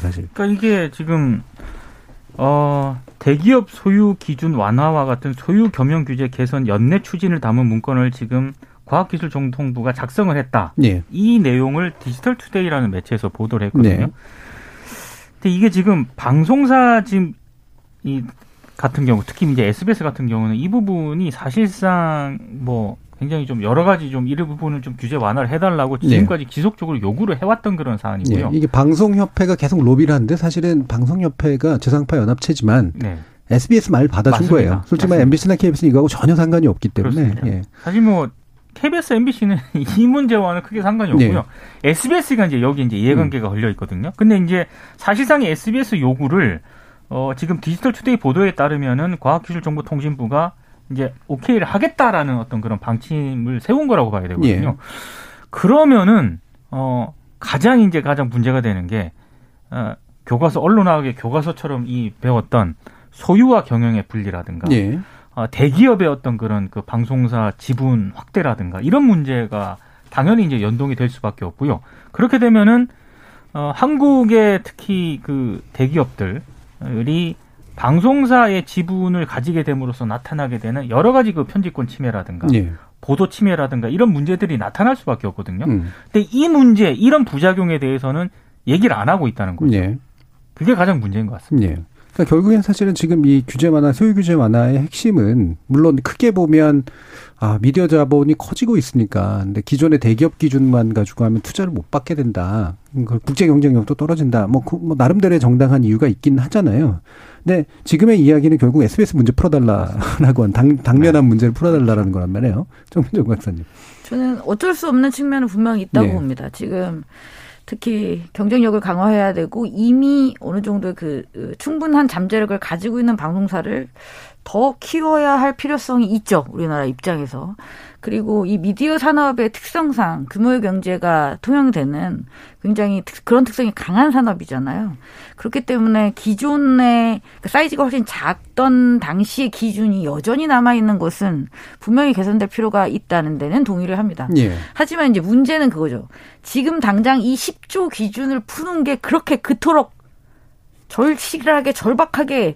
사실. 그러니까 이게 지금 어 대기업 소유 기준 완화와 같은 소유 겸영 규제 개선 연내 추진을 담은 문건을 지금 과학기술정통부가 작성을 했다. 네. 이 내용을 디지털 투데이라는 매체에서 보도를 했거든요. 네. 근데 이게 지금 방송사 지금 이 같은 경우 특히 이제 SBS 같은 경우는 이 부분이 사실상 뭐 굉장히 좀 여러 가지 좀 이런 부분을 좀 규제 완화를 해달라고 지금까지 네. 지속적으로 요구를 해왔던 그런 사안이고요. 네. 이게 방송협회가 계속 로비를 하는데 사실은 방송협회가 지상파 연합체지만 네. SBS 말 받아준 맞습니다. 거예요. 솔직히 말 MBC나 KBS는 이거하고 전혀 상관이 없기 때문에. 예. 사실 뭐 KBS, MBC는 이 문제와는 크게 상관이 없고요. 네. SBS가 이제 여기 이제 이해관계가 음. 걸려 있거든요. 근데 이제 사실상 SBS 요구를 어 지금 디지털 투데이 보도에 따르면은 과학기술정보통신부가 이제 오케이를 하겠다라는 어떤 그런 방침을 세운 거라고 봐야 되거든요. 예. 그러면은 어 가장 이제 가장 문제가 되는 게 어, 교과서 언론학의 교과서처럼 이 배웠던 소유와 경영의 분리라든가 예. 어, 대기업의 어떤 그런 그 방송사 지분 확대라든가 이런 문제가 당연히 이제 연동이 될 수밖에 없고요. 그렇게 되면은 어, 한국의 특히 그 대기업들이 방송사의 지분을 가지게 됨으로써 나타나게 되는 여러 가지 그 편집권 침해라든가 예. 보도 침해라든가 이런 문제들이 나타날 수밖에 없거든요. 음. 근데 이 문제, 이런 부작용에 대해서는 얘기를 안 하고 있다는 거죠. 예. 그게 가장 문제인 것 같습니다. 예. 그러니까 결국엔 사실은 지금 이 규제 완화, 소유 규제 완화의 핵심은 물론 크게 보면 아, 미디어 자본이 커지고 있으니까 근데 기존의 대기업 기준만 가지고 하면 투자를 못 받게 된다. 그 국제 경쟁력도 떨어진다. 뭐, 그, 뭐 나름대로의 정당한 이유가 있긴 하잖아요. 근데 지금의 이야기는 결국 SBS 문제 풀어달라라고 한 당, 당면한 네. 문제를 풀어달라라는 거란 말이에요. 정민정 박사님. 저는 어쩔 수 없는 측면은 분명히 있다고 네. 봅니다. 지금 특히 경쟁력을 강화해야 되고 이미 어느 정도 그 충분한 잠재력을 가지고 있는 방송사를 더 키워야 할 필요성이 있죠. 우리나라 입장에서. 그리고 이 미디어 산업의 특성상 규모의 경제가 통용되는 굉장히 그런 특성이 강한 산업이잖아요. 그렇기 때문에 기존의 그 사이즈가 훨씬 작던 당시의 기준이 여전히 남아 있는 것은 분명히 개선될 필요가 있다는 데는 동의를 합니다. 예. 하지만 이제 문제는 그거죠. 지금 당장 이 10조 기준을 푸는 게 그렇게 그토록 절실하게 절박하게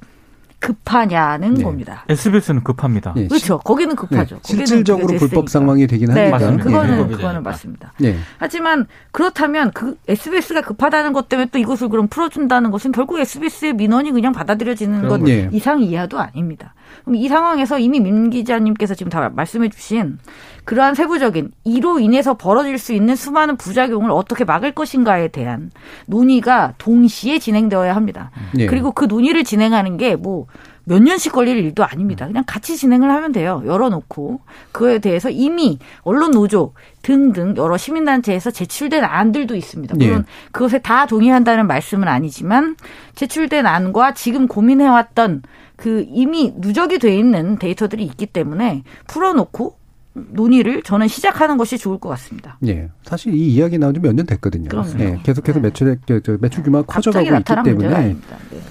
급하냐는 네. 겁니다. SBS는 급합니다. 네. 그렇죠. 거기는 급하죠. 네. 실질적으로 불법 상황이 되긴 네, 합니다. 네. 그거는 그거는 맞습니다. 네. 하지만 그렇다면 그 SBS가 급하다는 것 때문에 또 이것을 그럼 풀어준다는 것은 결국 SBS의 민원이 그냥 받아들여지는 것 네. 이상 이하도 아닙니다. 그럼 이 상황에서 이미 민 기자님께서 지금 다 말씀해 주신 그러한 세부적인 이로 인해서 벌어질 수 있는 수많은 부작용을 어떻게 막을 것인가에 대한 논의가 동시에 진행되어야 합니다. 네. 그리고 그 논의를 진행하는 게뭐 몇 년씩 걸릴 일도 아닙니다. 그냥 같이 진행을 하면 돼요. 열어놓고 그에 대해서 이미 언론 노조 등등 여러 시민단체에서 제출된 안들도 있습니다. 물론 네. 그것에 다 동의한다는 말씀은 아니지만 제출된 안과 지금 고민해왔던 그 이미 누적이 돼 있는 데이터들이 있기 때문에 풀어놓고 논의를 저는 시작하는 것이 좋을 것 같습니다. 예. 사실 이 이야기 나온 지 몇 년 됐거든요. 그럼요. 예. 계속해서 네. 매출, 매출 규모가 커져가고 있기 때문에. 네.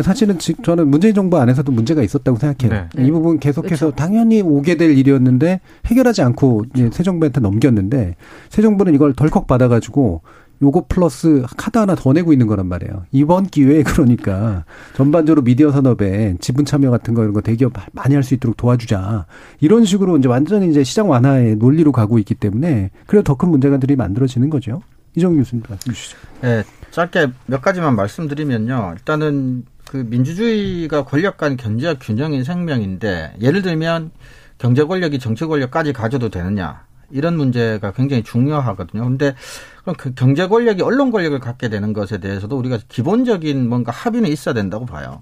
사실은 지- 저는 문재인 정부 안에서도 문제가 있었다고 생각해요. 네. 이 부분 계속해서 그렇죠. 당연히 오게 될 일이었는데 해결하지 않고 이제 새 정부한테 넘겼는데 새 정부는 이걸 덜컥 받아가지고 요거 플러스 카드 하나 더 내고 있는 거란 말이에요. 이번 기회에 그러니까 전반적으로 미디어 산업에 지분 참여 같은 거 이런 거 대기업 많이 할 수 있도록 도와주자. 이런 식으로 이제 완전히 이제 시장 완화의 논리로 가고 있기 때문에 그래도 더큰 문제가들이 만들어지는 거죠. 이정규 교수님 말씀 주시죠. 네, 짧게 몇 가지만 말씀드리면요. 일단은 그 민주주의가 권력 간 견제와 균형인 생명인데 예를 들면 경제 권력이 정치 권력까지 가져도 되느냐 이런 문제가 굉장히 중요하거든요. 근데 그럼 그 경제 권력이 언론 권력을 갖게 되는 것에 대해서도 우리가 기본적인 뭔가 합의는 있어야 된다고 봐요.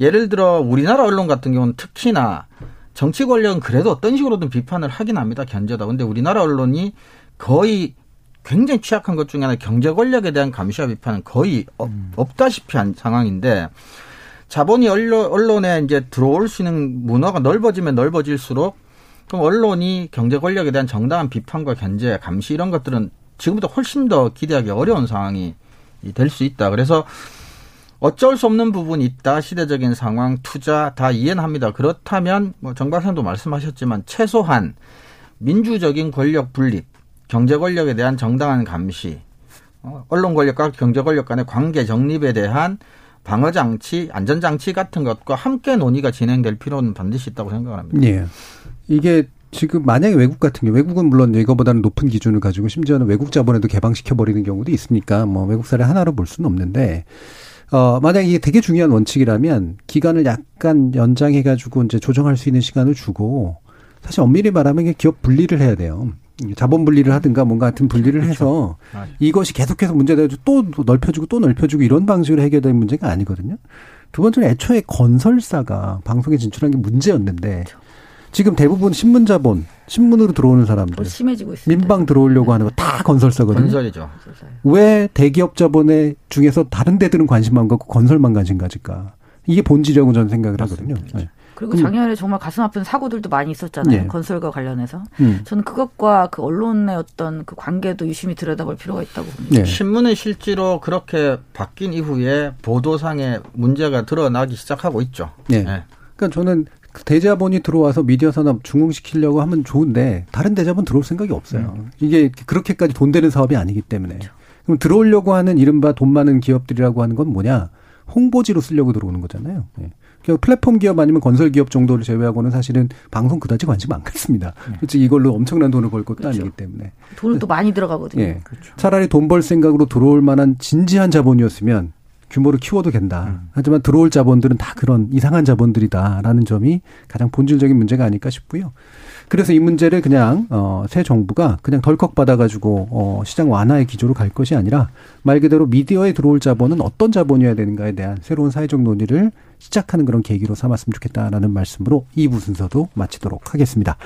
예를 들어 우리나라 언론 같은 경우는 특히나 정치 권력은 그래도 어떤 식으로든 비판을 하긴 합니다. 견제다. 근데 우리나라 언론이 거의 굉장히 취약한 것 중에 하나 경제 권력에 대한 감시와 비판은 거의 어- 없다시피 한 상황인데 자본이 언론, 언론에 이제 들어올 수 있는 문화가 넓어지면 넓어질수록 그럼 언론이 경제 권력에 대한 정당한 비판과 견제, 감시 이런 것들은 지금보다 훨씬 더 기대하기 어려운 상황이 될 수 있다. 그래서 어쩔 수 없는 부분이 있다. 시대적인 상황, 투자 다 이해는 합니다. 그렇다면 뭐 정 박사님도 말씀하셨지만 최소한 민주적인 권력 분립, 경제 권력에 대한 정당한 감시, 어, 언론 권력과 경제 권력 간의 관계 정립에 대한 방어 장치, 안전 장치 같은 것과 함께 논의가 진행될 필요는 반드시 있다고 생각을 합니다. 예. 이게 지금 만약에 외국 같은 경우 외국은 물론 이거보다는 높은 기준을 가지고 심지어는 외국 자본에도 개방시켜 버리는 경우도 있으니까 뭐 외국 사례 하나로 볼 수는 없는데 어 만약 이게 되게 중요한 원칙이라면 기간을 약간 연장해 가지고 이제 조정할 수 있는 시간을 주고 사실 엄밀히 말하면 이게 기업 분리를 해야 돼요. 자본 분리를 하든가 뭔가 같은 분리를 해서 맞아요. 이것이 계속해서 문제되고 또 넓혀주고 또 넓혀주고 이런 방식으로 해결될 문제가 아니거든요. 두 번째는 애초에 건설사가 방송에 진출한 게 문제였는데 지금 대부분 신문 자본, 신문으로 들어오는 사람들, 더 심해지고 있습니다. 민방 들어오려고 하는 거 다 건설사거든요. 건설이죠. 왜 대기업 자본의 중에서 다른 데들은 관심만 갖고 건설만 관심 가질까? 이게 본질이라고 저는 생각을 하거든요. 네. 그리고 음. 작년에 정말 가슴 아픈 사고들도 많이 있었잖아요. 예. 건설과 관련해서. 음. 저는 그것과 그 언론의 어떤 그 관계도 유심히 들여다볼 필요가 있다고 봅니다. 네. 신문은 실제로 그렇게 바뀐 이후에 보도상에 문제가 드러나기 시작하고 있죠. 네. 네. 그러니까 저는 그 대자본이 들어와서 미디어 산업 중흥시키려고 하면 좋은데 다른 대자본 들어올 생각이 없어요. 이게 그렇게까지 돈 되는 사업이 아니기 때문에. 그럼 들어오려고 하는 이른바 돈 많은 기업들이라고 하는 건 뭐냐? 홍보지로 쓰려고 들어오는 거잖아요. 예. 그러니까 플랫폼 기업 아니면 건설 기업 정도를 제외하고는 사실은 방송 그다지 관심 안 갖습니다. 솔직히 이걸로 엄청난 돈을 벌 것도 아니기 때문에. 돈은 또 많이 들어가거든요. 예. 차라리 돈 벌 생각으로 들어올 만한 진지한 자본이었으면 규모를 키워도 된다. 하지만 들어올 자본들은 다 그런 이상한 자본들이다라는 점이 가장 본질적인 문제가 아닐까 싶고요. 그래서 이 문제를 그냥 어, 새 정부가 그냥 덜컥 받아가지고 어, 시장 완화의 기조로 갈 것이 아니라 말 그대로 미디어에 들어올 자본은 어떤 자본이어야 되는가에 대한 새로운 사회적 논의를 시작하는 그런 계기로 삼았으면 좋겠다라는 말씀으로 2부 순서도 마치도록 하겠습니다.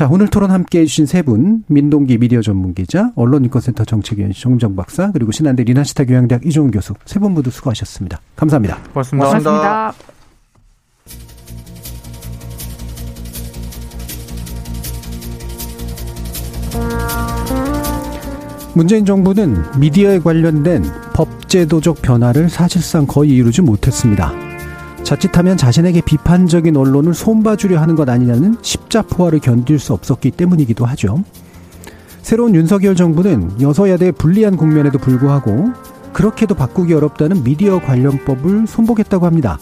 자, 오늘 토론 함께 해주신 세 분, 민동기 미디어 전문 기자, 언론인권센터 정책위원 정정 박사, 그리고 신한대 리나시타 교양대학 이종훈 교수, 세 분 모두 수고하셨습니다. 감사합니다. 고맙습니다. 고맙습니다. 문재인 정부는 미디어에 관련된 법제도적 변화를 사실상 거의 이루지 못했습니다. 자칫하면 자신에게 비판적인 언론을 손봐주려 하는 것 아니냐는 십자포화를 견딜 수 없었기 때문이기도 하죠. 새로운 윤석열 정부는 여서야대의 불리한 국면에도 불구하고 그렇게도 바꾸기 어렵다는 미디어 관련법을 손보겠다고 합니다.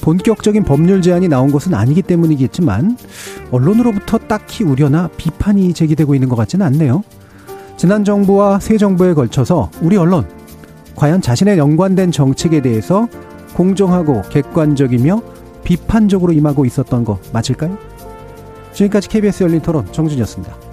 본격적인 법률 제안이 나온 것은 아니기 때문이겠지만 언론으로부터 딱히 우려나 비판이 제기되고 있는 것 같지는 않네요. 지난 정부와 새 정부에 걸쳐서 우리 언론 과연 자신의 연관된 정책에 대해서 공정하고 객관적이며 비판적으로 임하고 있었던 거 맞을까요? 지금까지 KBS 열린 토론 정준이었습니다.